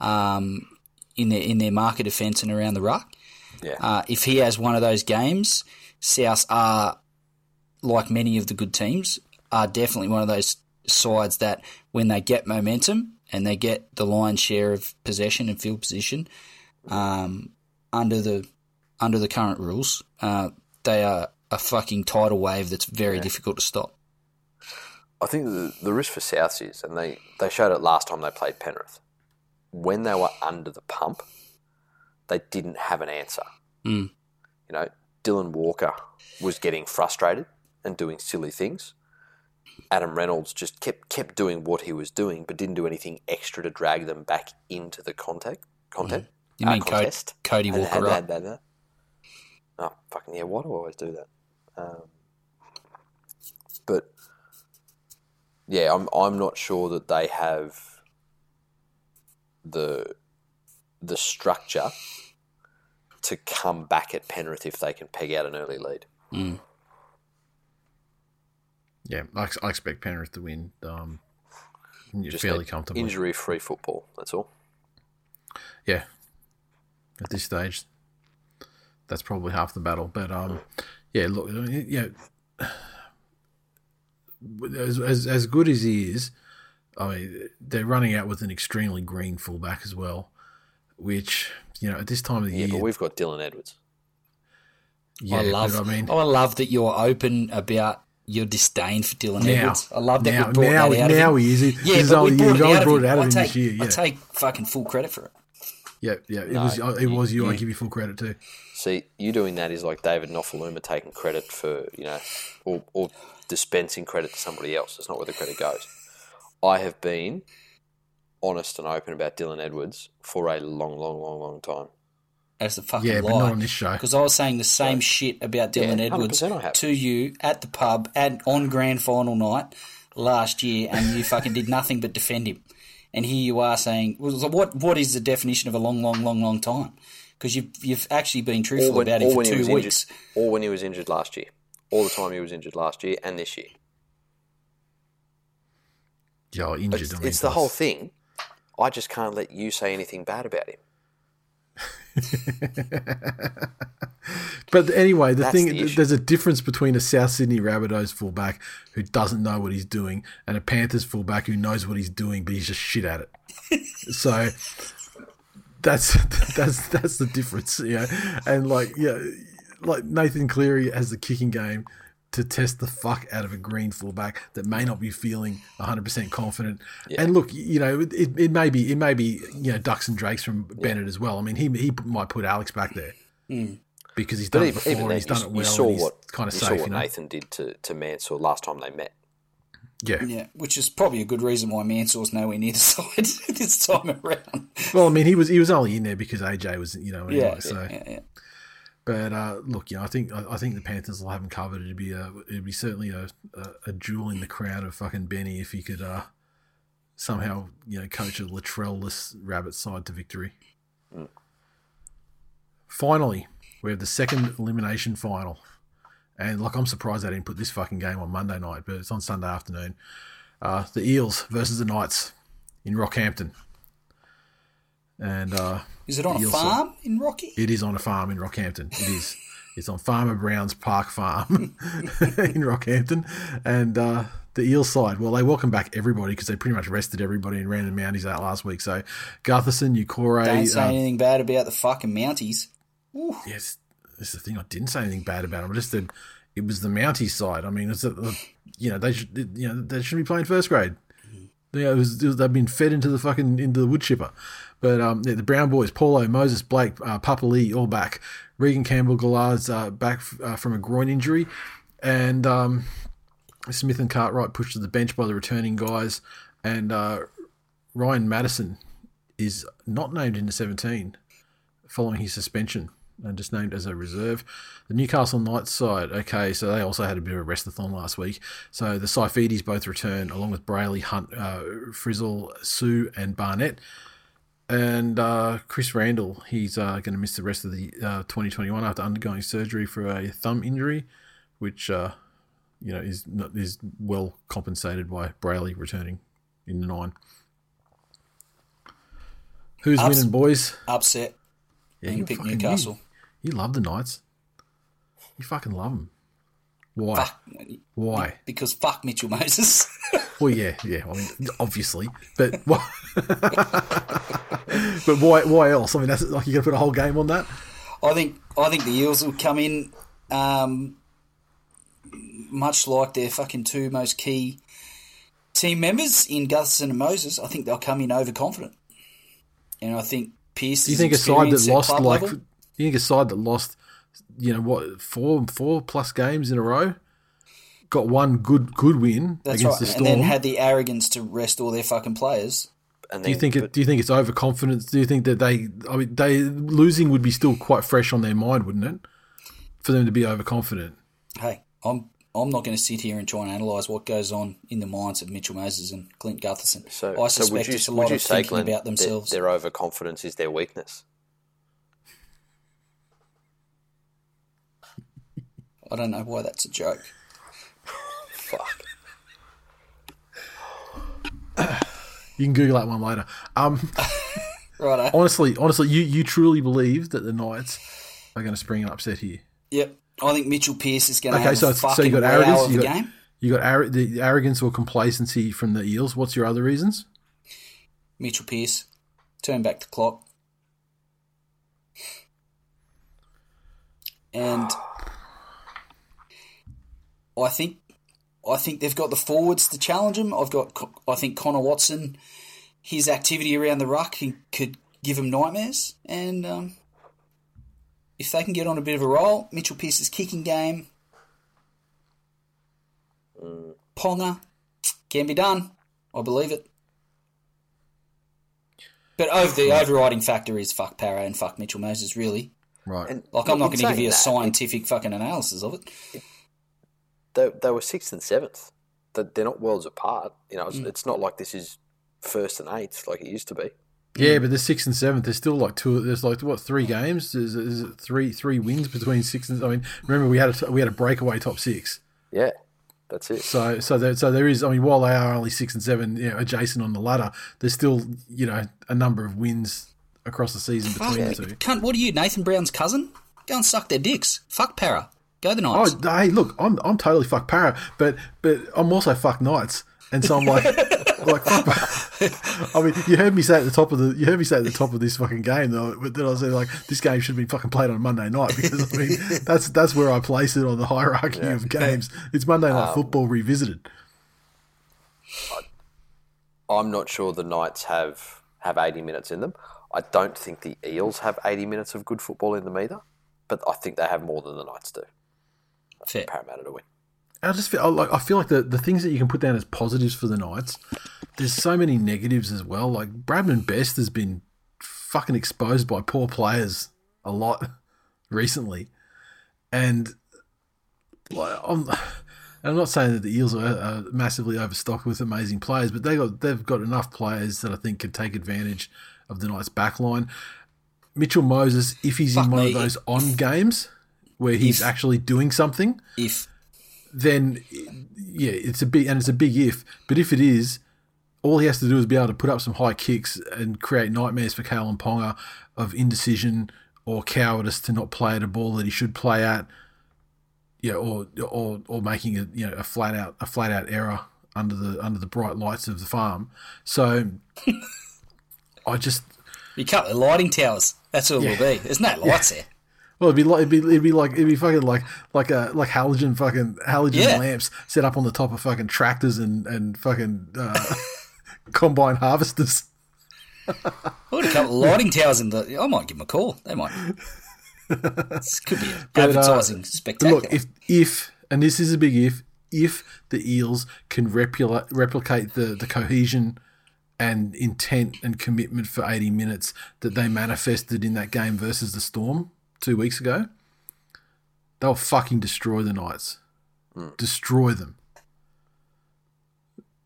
um, in their in their market defence and around the ruck. Yeah. Uh, if he has one of those games, South are like many of the good teams are definitely one of those sides that when they get momentum and they get the lion's share of possession and field position um, under the under the current rules, uh, they are a fucking tidal wave that's very difficult to stop. I think the, the risk for Souths is, and they, they showed it last time they played Penrith, when they were under the pump, they didn't have an answer. Mm. You know, Dylan Walker was getting frustrated and doing silly things. Adam Reynolds just kept kept doing what he was doing, but didn't do anything extra to drag them back into the contact content. You uh, mean Co- contest. Cody And- Walker and- and- and- Oh fucking yeah! Why do I always do that? Um, but yeah, I'm I'm not sure that they have the the structure to come back at Penrith if they can peg out an early lead. Yeah, I, I expect Penrith to win. Um, yeah, Just fairly need comfortably. Injury-free football. That's all. Yeah. At this stage, that's probably half the battle. But um, yeah, look, yeah, as, as as good as he is, I mean, they're running out with an extremely green fullback as well, which you know at this time of the Yeah, year, but we've got Dylan Edwards. yeah, I love. I mean, I love that you're open about your disdain for Dylan now, Edwards. I love that now, we brought now, that out now of him. he is. Yeah, He's but only, we brought you've it only out brought of it him. out of him take, this year. I take fucking full credit for it. yeah, yeah. It No, was it was you. I give you full credit too. See, you doing that is like David Nofoaluma taking credit for, you know, or, or dispensing credit to somebody else. That's not where the credit goes. I have been honest and open about Dylan Edwards for a long, long, long, long time. That's a fucking Yeah, but lie. not on this show. Because I was saying the same shit about Yeah, Dylan Edwards 100% I have. to you at the pub at on grand final night last year, and you fucking did nothing but defend him. And here you are saying, well, what? What is the definition of a long, long, long, long time? Because you've you've actually been truthful about him for two weeks. injured, or when he was injured last year. All the time he was injured last year and this year. Yeah, injured. It's, I mean, it's the whole thing. I just can't let you say anything bad about him. But anyway, the That's thing the there's a difference between a South Sydney Rabbitohs fullback who doesn't know what he's doing and a Panthers fullback who knows what he's doing, but he's just shit at it. so that's that's that's the difference, you know. And like yeah, like Nathan Cleary has the kicking game to test the fuck out of a green fullback that may not be feeling 100% confident. And look, you know, it, it may be it may be you know ducks and drakes from Bennett as well. I mean, he he might put Alex back there mm. because he's But done it even, before even and then, he's done you, it you well. saw what kind of you safe, saw what you know. Nathan did to, to Mansour last time they met. Yeah. Yeah, which is probably a good reason why Mansour's nowhere near the side this time around. Well, I mean, he was he was only in there because AJ was, you know, anyway. Yeah, so, yeah, yeah. But uh, look, know, I think I, I think the Panthers will have him covered. It'd be a it'd be certainly a, a, a jewel in the crown of fucking Benny if he could uh, somehow you know coach a Latrell-less rabbit side to victory. Finally, we have the second elimination final. And like, I'm surprised they didn't put this fucking game on Monday night, but it's on Sunday afternoon. Uh, the Eels versus the Knights in Rockhampton. And uh, Is it on a farm in Rocky? it is on a farm in Rockhampton. It is. It's on Farmer Brown's Park Farm in Rockhampton. And uh, the Eel side, well, they welcome back everybody because they pretty much rested everybody and ran the Mounties out last week. So Gutherson, Ukore, Don't say uh, anything bad about the fucking Mounties. Yes, this is the thing. I didn't say anything bad about them. I just said it was the Mounties side. I mean, it's a, you know they should you know they shouldn't be playing first grade. Yeah, it was, it was- they've been fed into the fucking into the wood chipper. But um, yeah, the Brown boys, Paulo, Moses, Blake, uh, Papali'i, all back. Reagan Campbell-Gillard's uh, back uh, from a groin injury, and um, Smith and Cartwright pushed to the bench by the returning guys, and uh, Ryan Matterson is not named in the 17 following his suspension and just named as a reserve. The Newcastle Knights side, okay, so they also had a bit of a restathon last week. So the Saifitis both return along with Brailey, Hunt, uh, Frizell, Sue, and Barnett. And uh, Chris Randall, he's uh, going to miss the rest of the uh, 2021 after undergoing surgery for a thumb injury, which uh, you know is not, is well compensated by Brailey returning in the nine. Who's Ups- winning, boys? Upset. Yeah, you you pick Newcastle. You, you love the Knights. You fucking love them. Why? Fuck. Why? Because fuck Mitchell Moses. Well, yeah, yeah. I mean, obviously, but why? but why? Why else? I mean, that's like you're gonna put a whole game on that. I think I think the Eels will come in um, much like their fucking two most key team members in Gutherson and Moses. I think they'll come in overconfident, and I think Pearce. Do you think a side that lost like? Do you think a side that lost, you know what, four four plus games in a row, got one good good win That's against right, the and then had the arrogance to rest all their fucking players. And do you then- think it? Do you think it's overconfidence? Do you think that they? I mean, they losing would be still quite fresh on their mind, wouldn't it? For them to be overconfident. Hey, I'm I'm not going to sit here and try and analyse what goes on in the minds of Mitchell Moses and Clint Gutherson. So, I so would suspect you, it's a lot you of say, thinking Glenn, about that themselves. their overconfidence is their weakness? I don't know why that's a joke. Fuck. You can Google that one later. Um, Right. honestly, honestly, you you truly believe that the Knights are going to spring an upset here? Yep. I think Mitchell Pearce is going to Okay, have so a it's- so fucking you got arrogance, of you got- game. You got ar- the arrogance or complacency from the Eels. What's your other reasons? Mitchell Pearce, turn back the clock. And I think I think they've got the forwards to challenge him. I've got I think Connor Watson, his activity around the ruck he could give him nightmares. And um, if they can get on a bit of a roll, Mitchell Pearce's kicking game, Ponga can be done. I believe it. But over the overriding factor is fuck Para and fuck Mitchell Moses, really. Right. And Like, I'm not going to give saying you a that, scientific fucking analysis of it. They, they were sixth and seventh. They- They're not worlds apart. You know, it's, Mm. it's not like this is first and eighth like it used to be. yeah, but the sixth and seventh. There's still like two. There's like what three games? Is, is it three three wins between six and? I mean, remember we had a we had a breakaway top six. Yeah, that's it. So so there, so there is. I mean, while they are only six and seven, you know, adjacent on the ladder, there's still you know a number of wins across the season between the two. Cunt, what are you, Nathan Brown's cousin? Go and suck their dicks. Fuck Para. Go the Oh, hey, look, I'm I'm totally fuck para, but but I'm also fuck Knights, and so I'm like, like fuck. I mean, you heard me say at the top of the you heard me say at the top of this fucking game though, but then I was like, this game should be fucking played on Monday night because I mean that's that's where I place it on the hierarchy of games. It's Monday night um, football revisited. I'm not sure the Knights have, have 80 minutes in them. I don't think the Eels have 80 minutes of good football in them either, but I think they have more than the Knights do. Fair. Parramatta to win. I just feel I like I feel like the, the things that you can put down as positives for the Knights, there's so many negatives as well. Like Bradman Best has been fucking exposed by poor players a lot recently, and like I'm, I'm not saying that the Eels are, are massively overstocked with amazing players, but they got they've got enough players that I think can take advantage of the Knights' backline. Mitchell Moses, if he's Fuck in one me. of those on games where he's If- actually doing something, If then yeah, it's a big and it's a big if. But if it is, all he has to do is be able to put up some high kicks and create nightmares for Kalyn Ponga of indecision or cowardice to not play at a ball that he should play at. Yeah, or or or making a you know a flat out a flat out error under the under the bright lights of the farm. So I just you cut the lighting towers, that's all it will be. There's no lights there. Well, it'd be like it'd be, it'd be like it'd be fucking like like a like halogen fucking halogen Yeah. lamps set up on the top of fucking tractors and and fucking uh, combine harvesters. I would a couple of lighting towers in the. I might give them a call. They might. this could be an But, uh, advertising But spectacular. look, if if and this is a big if if the Eels can repula- replicate the the cohesion and intent and commitment for eighty minutes that they manifested in that game versus the Storm two weeks ago, they'll fucking destroy the Knights, destroy them.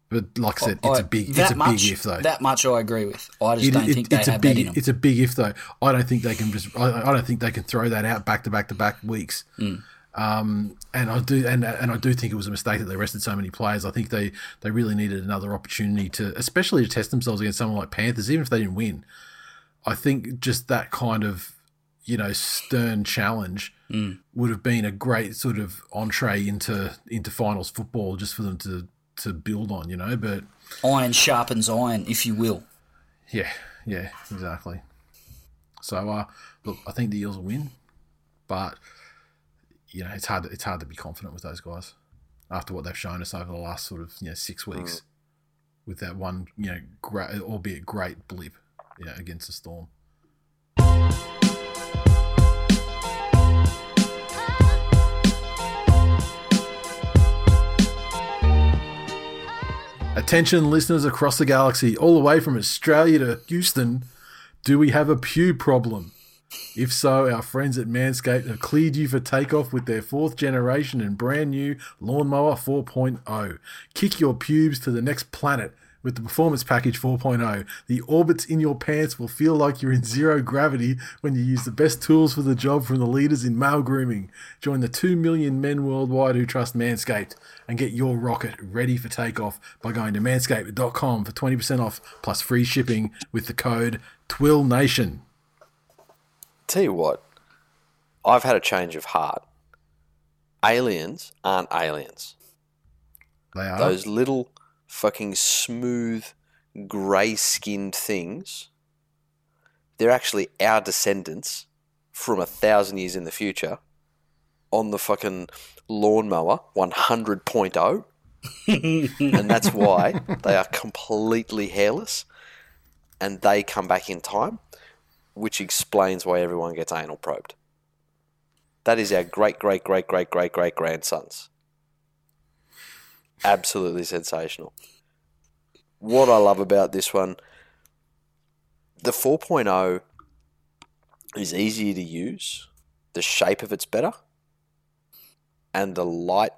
But like I said, it's a I- big it's a much, big if though. That much I agree with. I just It- don't it- think they it's a have big, that in them. It's a big if though. I don't think they can just. I, I don't think they can throw that out back to back to back weeks. Mm. Um, and I do, and and I do think it was a mistake that they rested so many players. I think they they really needed another opportunity to, especially to test themselves against someone like Panthers, even if they didn't win. I think just that kind of you know stern challenge Mm. would have been a great sort of entree into into finals football, just for them to to build on, you know. But Iron sharpens iron, if you will. yeah, yeah, exactly. So uh, look, I think the Eels will win, but you know it's hard. It's hard to be confident with those guys after what they've shown us over the last sort of you know six weeks with that one you know great, albeit great blip you know, against the Storm. Attention, listeners across the galaxy, all the way from Australia to Houston. Do we have a pew problem? If so, our friends at Manscaped have cleared you for takeoff with their fourth generation and brand new Lawnmower 4.0. Kick your pubes to the next planet with the Performance Package 4.0. The orbits in your pants will feel like you're in zero gravity when you use the best tools for the job from the leaders in male grooming. Join the 2 million men worldwide who trust Manscaped and get your rocket ready for takeoff by going to manscaped.com for 20% off plus free shipping with the code TWILNATION. Tell you what, I've had a change of heart. Aliens aren't aliens. They are. Those little fucking smooth, grey skinned things, they're actually our descendants from a thousand years in the future on the fucking lawnmower 100.0. and that's why they are completely hairless and they come back in time, which explains why everyone gets anal probed. That is our great, great, great, great, great, great grandsons absolutely sensational. What I love about this one, the 4.0 is easier to use, the shape of it's better, and the light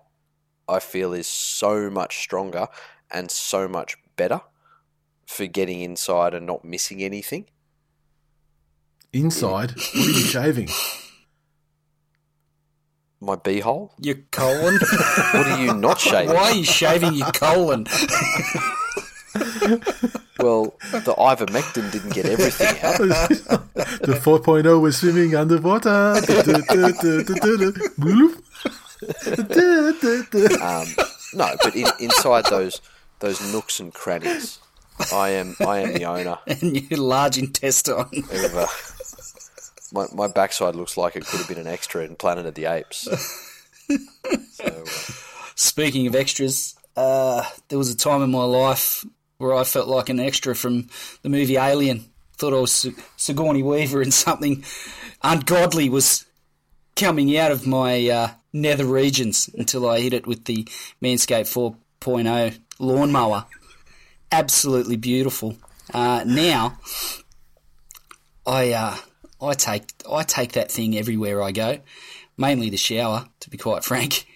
I feel is so much stronger and so much better for getting inside and not missing anything. Inside, what are you shaving? My beehole? Your colon? What are you not shaving? Why are you shaving your colon? Well, the ivermectin didn't get everything out. the 4.0 was swimming underwater. Um, no, but in, inside those those nooks and crannies, I am I am the owner and your large intestine. of. Uh, my my backside looks like it could have been an extra in Planet of the Apes. So, uh, Speaking of extras, uh, there was a time in my life where I felt like an extra from the movie Alien. Thought I was Sig- Sigourney Weaver and something ungodly was coming out of my uh, nether regions until I hit it with the Manscaped 4.0 lawnmower. Absolutely beautiful. Uh, now, I uh, I take I take that thing everywhere I go, mainly the shower, to be quite frank.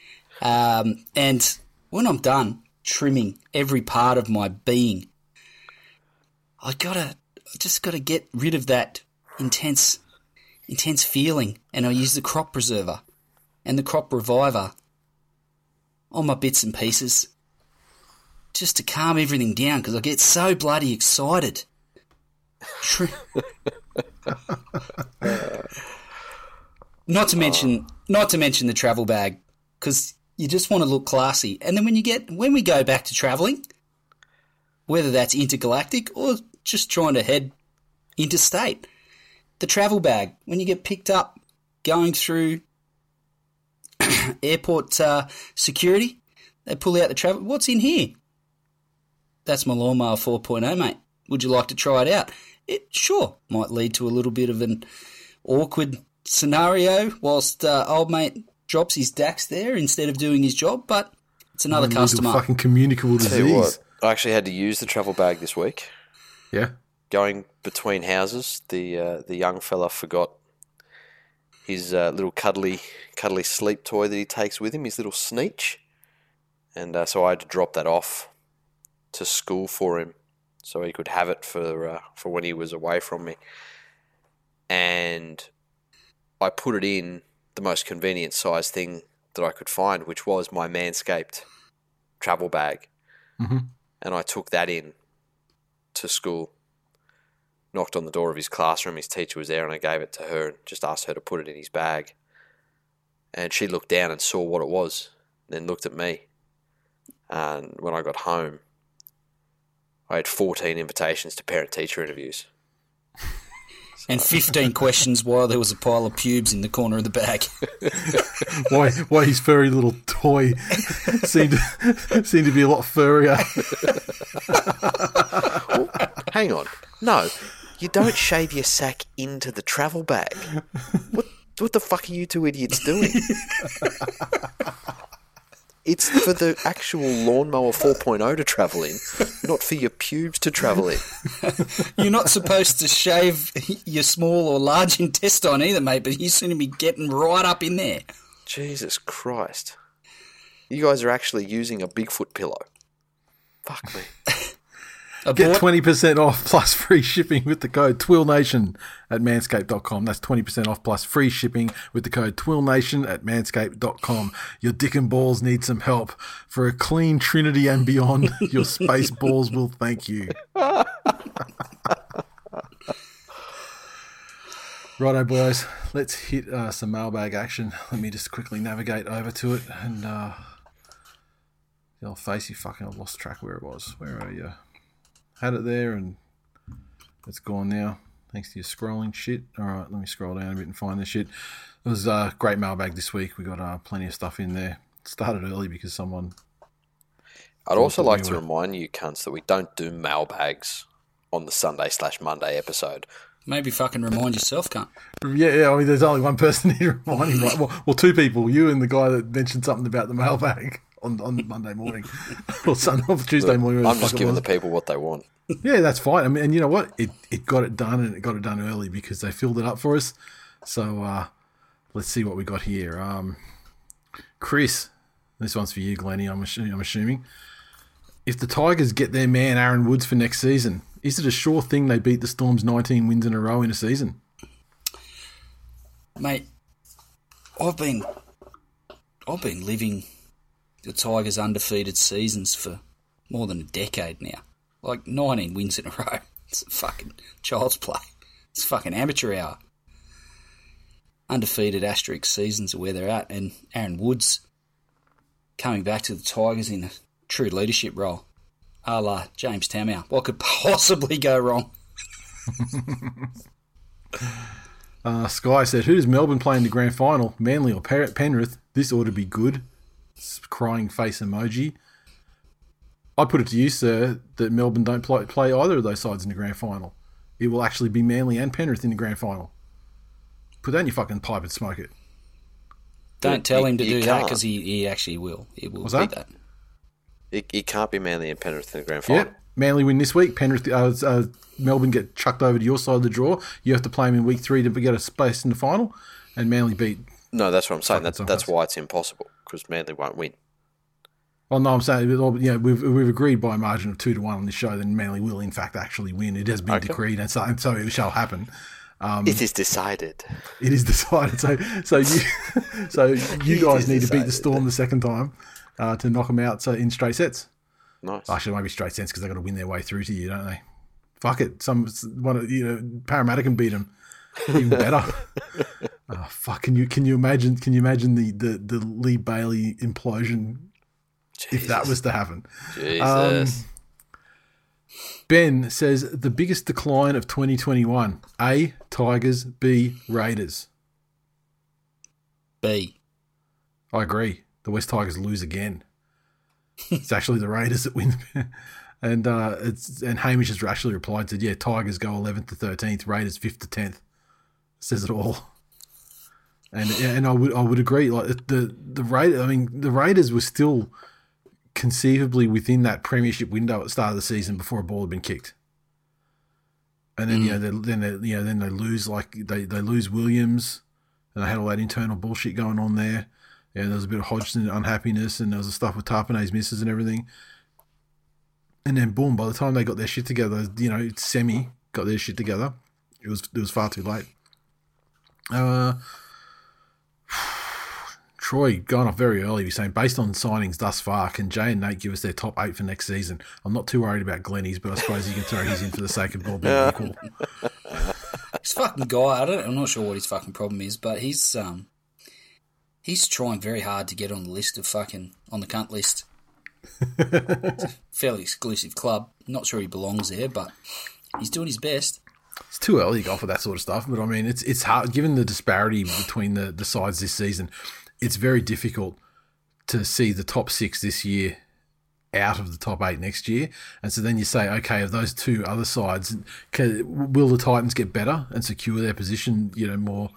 Um, and when I'm done trimming every part of my being, I gotta I just gotta get rid of that intense intense feeling, and I use the crop preserver and the crop reviver on my bits and pieces just to calm everything down because I get so bloody excited. not to mention, not to mention the travel bag, because you just want to look classy. And then when you get, when we go back to traveling, whether that's intergalactic or just trying to head interstate, the travel bag when you get picked up going through airport uh, security, they pull out the travel. What's in here? That's my lawnmower 4.0, mate. Would you like to try it out? It sure might lead to a little bit of an awkward scenario whilst uh, old mate drops his dax there instead of doing his job, but it's another One customer. fucking communicable tell you disease. what, I actually had to use the travel bag this week. Yeah. Going between houses, the uh, the young fella forgot his uh, little cuddly cuddly sleep toy that he takes with him, his little sneech, and uh, so I had to drop that off to school for him, so he could have it for uh, for when he was away from me. And I put it in the most convenient size thing that I could find, which was my Manscaped travel bag. Mhm. And I took that in to school, knocked on the door of his classroom. His teacher was there, and I gave it to her and just asked her to put it in his bag. And she looked down and saw what it was, then looked at me. And when I got home, I had 14 invitations to parent teacher interviews. And 15 questions why there was a pile of pubes in the corner of the bag. Why why his furry little toy seemed to, seemed to be a lot furrier. Hang on. No, you don't shave your sack into the travel bag. What, what the fuck are you two idiots doing? It's for the actual lawnmower 4.0 to travel in, not for your pubes to travel in. You're not supposed to shave your small or large intestine either, mate, but you seem to be getting right up in there. Jesus Christ. You guys are actually using a Bigfoot pillow. Fuck me. Get Abort. twenty percent off plus free shipping with the code TwillNation at manscaped.com. That's twenty percent off plus free shipping with the code TwillNation at manscaped.com. Your dick and balls need some help. For a clean trinity and beyond, your space balls will thank you. Righto, boys. Let's hit uh, some mailbag action. Let me just quickly navigate over to it and uh, the old facey fucking I've lost track where it was. Where are you? Had it there and it's gone now. Thanks to your scrolling shit. All right, let me scroll down a bit and find this shit. It was a uh, great mailbag this week. We got uh, plenty of stuff in there. Started early because someone. I'd also like we to were- remind you cunts that we don't do mailbags on the Sunday slash Monday episode. Maybe fucking remind yourself, cunt. Yeah, yeah. I mean, there's only one person here reminding. Right? Well, well, two people. You and the guy that mentioned something about the mailbag on, on Monday morning or Sunday or Tuesday morning. I'm just giving the people what they want. Yeah, that's fine. I mean, and you know what? It it got it done, and it got it done early because they filled it up for us. So uh, let's see what we got here. Um, Chris, this one's for you, Glennie. I'm assuming, I'm assuming. If the Tigers get their man Aaron Woods for next season, is it a sure thing they beat the Storm's 19 wins in a row in a season? Mate, I've been I've been living the Tigers' undefeated seasons for more than a decade now. Like 19 wins in a row. It's fucking child's play. It's fucking amateur hour. Undefeated asterisk seasons are where they're at, and Aaron Woods coming back to the Tigers in a true leadership role. A la James Tamou. What could possibly go wrong? Uh, Sky said, "Who does Melbourne play in the grand final? Manly or Penrith? This ought to be good." S- Crying face emoji. I put it to you, sir, that Melbourne don't play, play either of those sides in the grand final. It will actually be Manly and Penrith in the grand final. Put that in your fucking pipe and smoke it. Don't tell you- him to do that can't. because he, he actually will. He will What's do that? that. It, it can't be Manly and Penrith in the grand final. Yep. Manly win this week. Penrith, uh, uh, Melbourne get chucked over to your side of the draw. You have to play them in week three to get a space in the final. And Manly beat. No, that's what I'm saying. That's, that's why it's impossible because Manly won't win. Well, no, I'm saying, you know, we've, we've agreed by a margin of two to one on this show that Manly will, in fact, actually win. It has been Okay. decreed, and so, and so it shall happen. Um, it is decided. It is decided. So, so you, so you guys need to beat the. Storm the second time uh, to knock them out. So in straight sets. Nice. Actually, it won't be straight sets because they've got to win their way through to you, don't they? Fuck it. Some one of you know Parramatta can beat them. Even better. oh, fuck. Can you can you imagine? Can you imagine the the, the Lee Bailey implosion if that was to happen? Jesus. Ben says the biggest decline of 2021: A. Tigers. B. Raiders. B. I agree. The West Tigers lose again. it's actually the Raiders that win. and uh, it's and Hamish has actually replied said, "Yeah, Tigers go 11th to 13th, Raiders 5th to 10th." Says it all. And and I would I would agree. Like the the Raiders, I mean, the Raiders were still conceivably within that premiership window at the start of the season before a ball had been kicked. And then you know mm. they, then they, you know then they lose like they, they lose Williams, and they had all that internal bullshit going on there. Yeah, there was a bit of Hodgson unhappiness, and there was the stuff with Tapine's misses and everything. And then boom, by the time they got their shit together, you know, semi got their shit together. It was it was far too late. Uh, Troy going off very early. He's saying, based on signings thus far, can Jay and Nate give us their top eight for next season? I'm not too worried about Glenny's, but I suppose you can throw his in for the sake of all being equal. This fucking guy, I don't, I'm not sure what his fucking problem is, but he's um, he's trying very hard to get on the list of fucking on the cunt list. It's a fairly exclusive club. Not sure he belongs there, but he's doing his best. It's too early to go for that sort of stuff, but I mean, it's it's hard given the disparity between the, the sides this season. It's very difficult to see the top six this year out of the top eight next year, and so then you say, okay, of those two other sides, can, will the Titans get better and secure their position, you know, more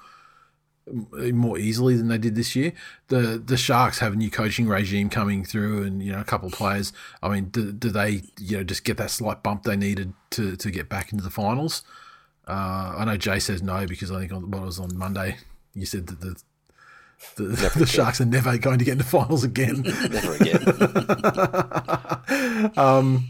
more easily than they did this year? The the Sharks have a new coaching regime coming through, and you know, a couple of players. I mean, do, do they you know just get that slight bump they needed to to get back into the finals? Uh, I know Jay says no because I think on what was on Monday, you said that the the, the Sharks are never going to get into finals again. Never again.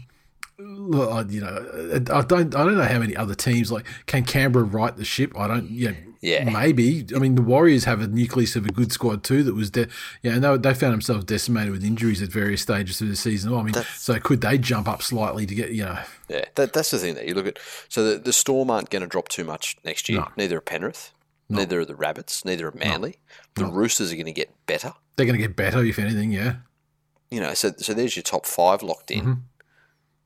Look, I- you know, I don't, I don't know how many other teams like can Canberra right the ship. I don't, yeah, Yeah. maybe. I mean, the Warriors have a nucleus of a good squad too. That was, de- yeah, and they, they found themselves decimated with injuries at various stages through the season. Well, I mean, so could they jump up slightly to get, you know, Yeah, that, that's the thing that you look at. So the, the Storm aren't going to drop too much next year. No. Neither are Penrith. Neither are the Rabbits. Neither are Manly. The Roosters are going to get better. they're going to get better if anything. Yeah, You know, so so there's your top five locked in. Mm-hmm.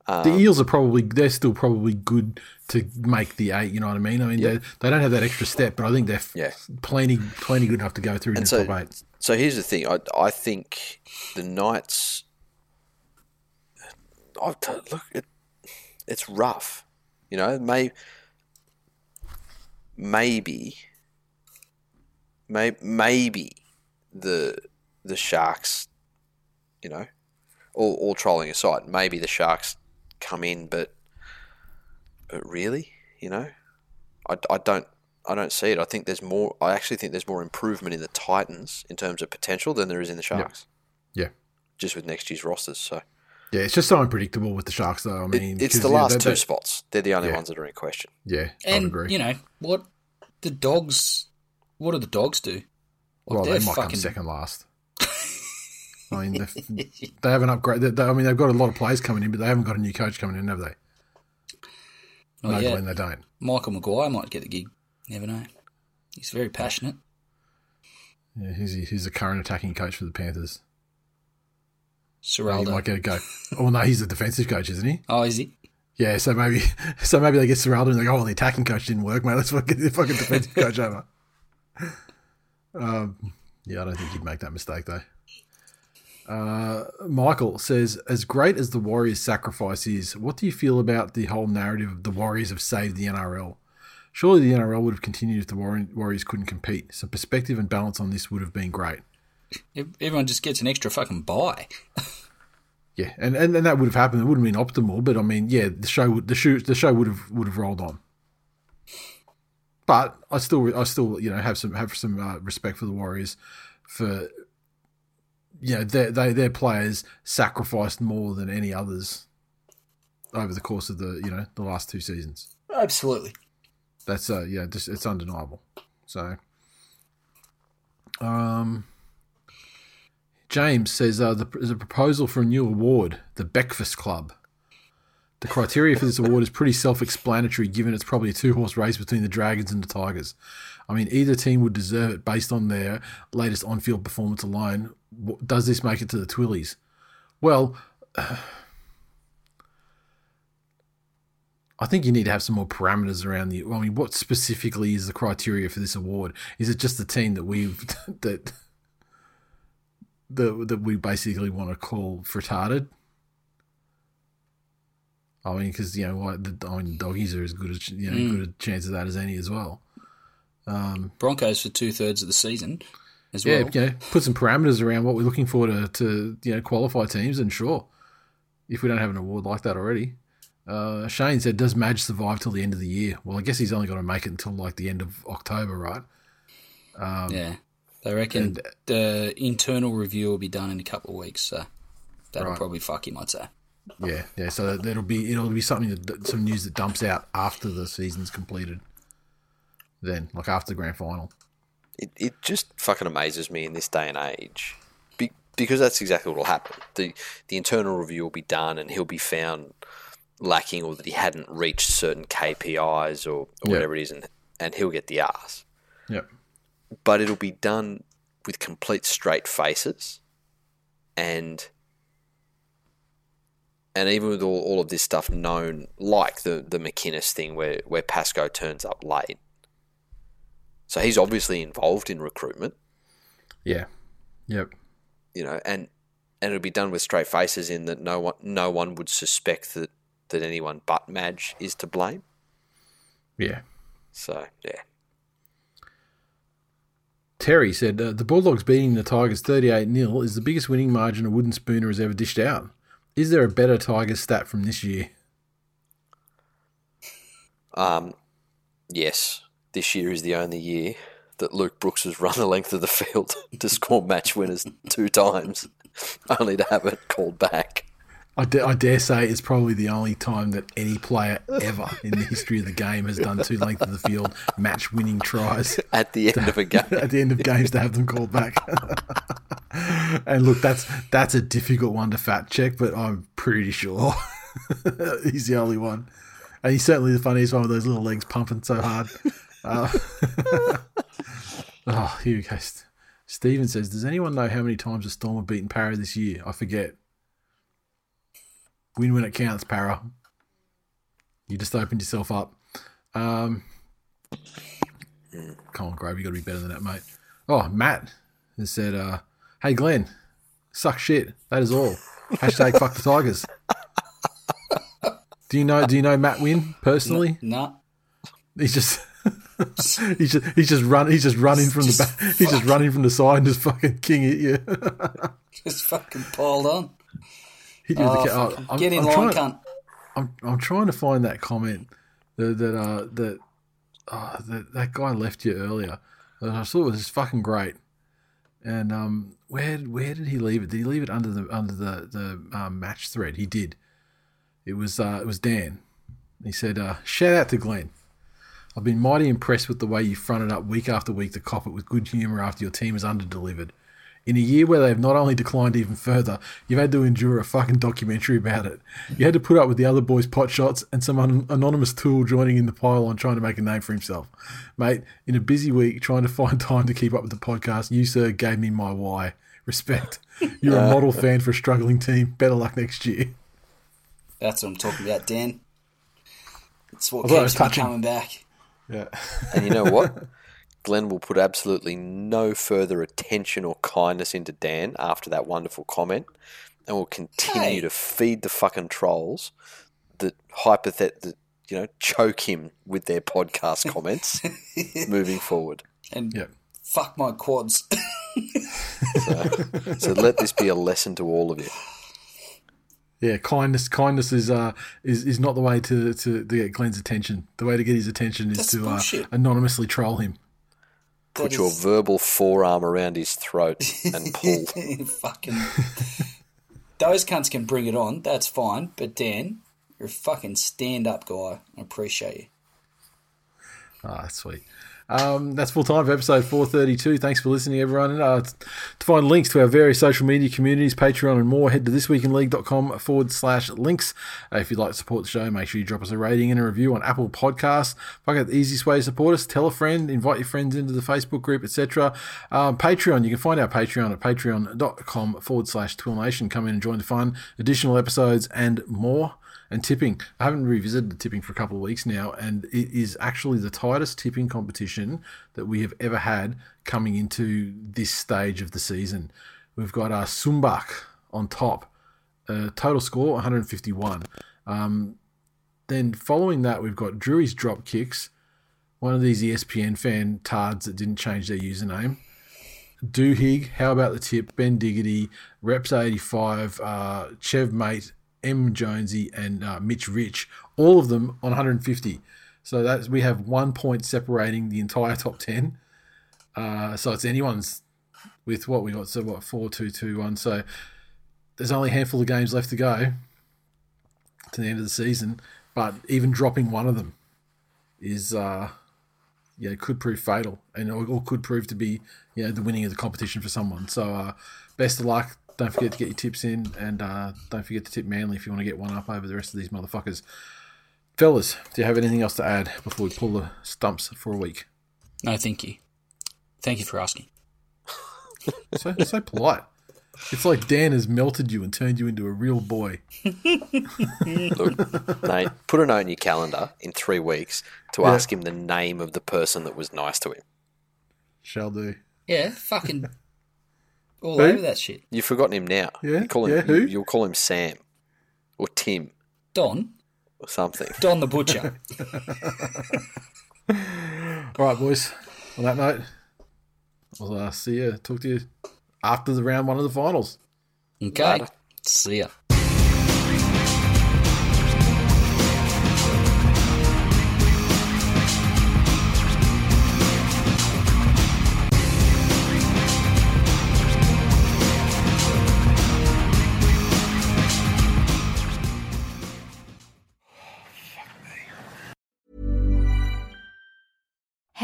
Um, the Eels are probably they're still probably good to make the eight. You know what I mean? I mean, they they don't have that extra step, but I think they're Yeah. plenty plenty good enough to go through in And the so, top eight. so here's the thing. I I think the Knights. I look, it, it's rough. You know, may maybe, may, maybe the the Sharks. You know, all all trolling aside, maybe the Sharks come in, but but really, you know, I, I don't I don't see it. I think there's more. I actually think there's more improvement in the Titans in terms of potential than there is in the Sharks. Yeah. Just with next year's rosters, so Yeah, it's just so unpredictable with the Sharks, though. I It- mean, it's the last they- two spots. They're the only Yeah. ones that are in question. Yeah, I And agree. you know what? The dogs. What do the dogs do? Like, well, they they're come fucking- second last. I mean, they've- they haven't upgraded. They, I mean, they've got a lot of players coming in, but they haven't got a new coach coming in, have they? No. Glenn, they don't. Michael Maguire might get the gig. Never know. He's very passionate. Yeah, he's he's the current attacking coach for the Panthers. He might get a go. Oh no, he's the defensive coach, isn't he? Oh, is he? Yeah, so maybe so maybe they get Ciraldo and they go, oh, the attacking coach didn't work, mate. Let's fucking get the fucking defensive coach over. Um, yeah, I don't think he'd make that mistake though. Uh, Michael says, as great as the Warriors' sacrifice is, what do you feel about the whole narrative of the Warriors have saved the NRL? Surely the NRL would have continued if the Warriors couldn't compete. Some perspective and balance on this would have been great. Ev- Everyone just gets an extra fucking buy. Yeah, and, and, and that would have happened. It wouldn't have been optimal, but I mean, yeah, the show would the show the show would have would have rolled on. But I still I still you know have some have some uh, respect for the Warriors for you know their they, their players sacrificed more than any others over the course of the you know the last two seasons. Absolutely. That's uh yeah, just it's undeniable. So, um, James says uh, there's a proposal for a new award, the Breakfast Club. The criteria for this award is pretty self-explanatory, given it's probably a two-horse race between the Dragons and the Tigers. I mean, either team would deserve it based on their latest on-field performance alone. Does this make it to the Twillies? Well, I think you need to have some more parameters around the. I mean, what specifically is the criteria for this award? Is it just the team that we've that that that we basically want to call retarded? I mean, because you know what, the, I mean, doggies are as good as you know, mm. good a chance of that as any as well. Broncos for two thirds of the season as Yeah, well. you know, put some parameters around what we're looking for to to you know qualify teams, and sure, if we don't have an award like that already. Uh, Shane said, "Does Madge survive till the end of the year?" Well, I guess he's only got to make it until like the end of October, right? yeah. They reckon and- the internal review will be done in a couple of weeks, so that'll Right. probably fuck him, I'd say. Yeah, yeah. So that'll be it'll be something that some news that dumps out after the season's completed. Then, like after the grand final. It, it just fucking amazes me in this day and age. Be, because that's exactly what will happen. The, the internal review will be done and he'll be found lacking or that he hadn't reached certain KPIs or, or Yeah. whatever it is, and, and he'll get the ass. Yep. But it'll be done with complete straight faces and and even with all, all of this stuff known, like the, the McInnes thing where, where Pascoe turns up late. So he's obviously involved in recruitment, Yeah. Yep. you know, and and it'll be done with straight faces in that no one no one would suspect that, that anyone but Madge is to blame. Yeah. So yeah. Terry said uh, the Bulldogs beating the Tigers 38 0 is the biggest winning margin a wooden spooner has ever dished out. Is there a better Tigers stat from this year? Um yes, this year is the only year that Luke Brooks has run the length of the field to score match winners two times, only to have it called back. I, dare say it's probably the only time that any player ever in the history of the game has done two length of the field match winning tries At the end of a game. at the end of games to have them called back. and look, that's that's a difficult one to fact check, but I'm pretty sure he's the only one. And he's certainly the funniest one with those little legs pumping so hard. Uh, oh, here we go. Stephen says, Does anyone know how many times the Storm have beaten Parra this year? I forget. Win when it counts, Parra. You just opened yourself up. Um, come on, Grove, you got to be better than that, mate. Oh, Matt has said, uh, "Hey, Glenn, suck shit. That is all." Hashtag fuck the Tigers. Do you know? Do you know Matt Wynn personally? Nah. He's just. he's just he's just run he's just running from the back he's just running from the side and just fucking king at you. Just fucking piled on. Hit you with Oh, the ca- fucking I'm- get in I'm line, trying- cunt. I'm I'm trying to find that comment that that uh that uh, that that guy left you earlier. that I thought was fucking great. And um, where where did he leave it? Did he leave it under the under the the um, match thread? He did. It was uh, it was Dan. He said, uh, "Shout out to Glenn. I've been mighty impressed with the way you fronted up week after week to cop it with good humour after your team has underdelivered. In a year where they've not only declined even further, you've had to endure a fucking documentary about it. You had to put up with the other boys' pot shots and some an- anonymous tool joining in the pile on trying to make a name for himself. Mate, in a busy week trying to find time to keep up with the podcast, you, sir, gave me my why. Respect. You're a model fan for a struggling team. Better luck next year. That's what I'm talking about, Dan. It's what I thought it was keeps me coming back. Yeah. And you know what? Glenn will put absolutely no further attention or kindness into Dan after that wonderful comment and will continue Hey. to feed the fucking trolls that hypothet that you know choke him with their podcast comments moving forward. And Yep. fuck my quads. So let this be a lesson to all of you. Yeah, kindness. Kindness is uh is, is not the way to, to, to get Glenn's attention. The way to get his attention is That's to uh, anonymously troll him. Put That your verbal forearm around his throat and pull. fucking. Those cunts can bring it on. That's fine. But Dan, you're a fucking stand-up guy. I appreciate you. Ah, that's sweet. Um, that's full time for episode 432. Thanks for listening, everyone. And, uh, to find links to our various social media communities, Patreon, and more, head to thisweekinleague.com forward slash links. Uh, if you'd like to support the show, make sure you drop us a rating and a review on Apple Podcasts. Fuck it, the easiest way to support us, tell a friend, invite your friends into the Facebook group, etc. Um, Patreon, you can find our Patreon at patreon.com forward slash twillnation. Come in and join the fun, additional episodes, and more and tipping. I haven't revisited the tipping for a couple of weeks now, and it is actually the tightest tipping competition that we have ever had coming into this stage of the season. We've got our Sumbak on top, uh, total score 151. Um, then following that, we've got Drury's drop kicks, one of these ESPN fan tards that didn't change their username. Doohig, how about the tip? Ben Diggity, Reps 85, uh, Chev Mate, M Jonesy, and uh, Mitch Rich, all of them on 150. So that's we have one point separating the entire top 10. Uh, so it's anyone's with what we got. So what four, two, two, one. So there's only a handful of games left to go to the end of the season. But even dropping one of them is uh, could prove fatal and or could prove to be, you know, the winning of the competition for someone. So, uh, best of luck. Don't forget to get your tips in, and uh, don't forget to tip Manly if you want to get one up over the rest of these motherfuckers. Fellas, do you have anything else to add before we pull the stumps for a week? No, thank you. Thank you for asking. So so polite. It's like Dan has melted you and turned you into a real boy. Look, Mate, put a note in your calendar in three weeks to Yeah. ask him the name of the person that was nice to him. Shall do. Yeah, fucking all Who? over that shit. You've forgotten him now. Yeah, You call him, yeah, who? You, you'll call him Sam or Tim Don, or something. Don the butcher. All right, boys. On that note, I'll uh, see you. Talk to you after the round one of the finals. Okay, Later. see ya.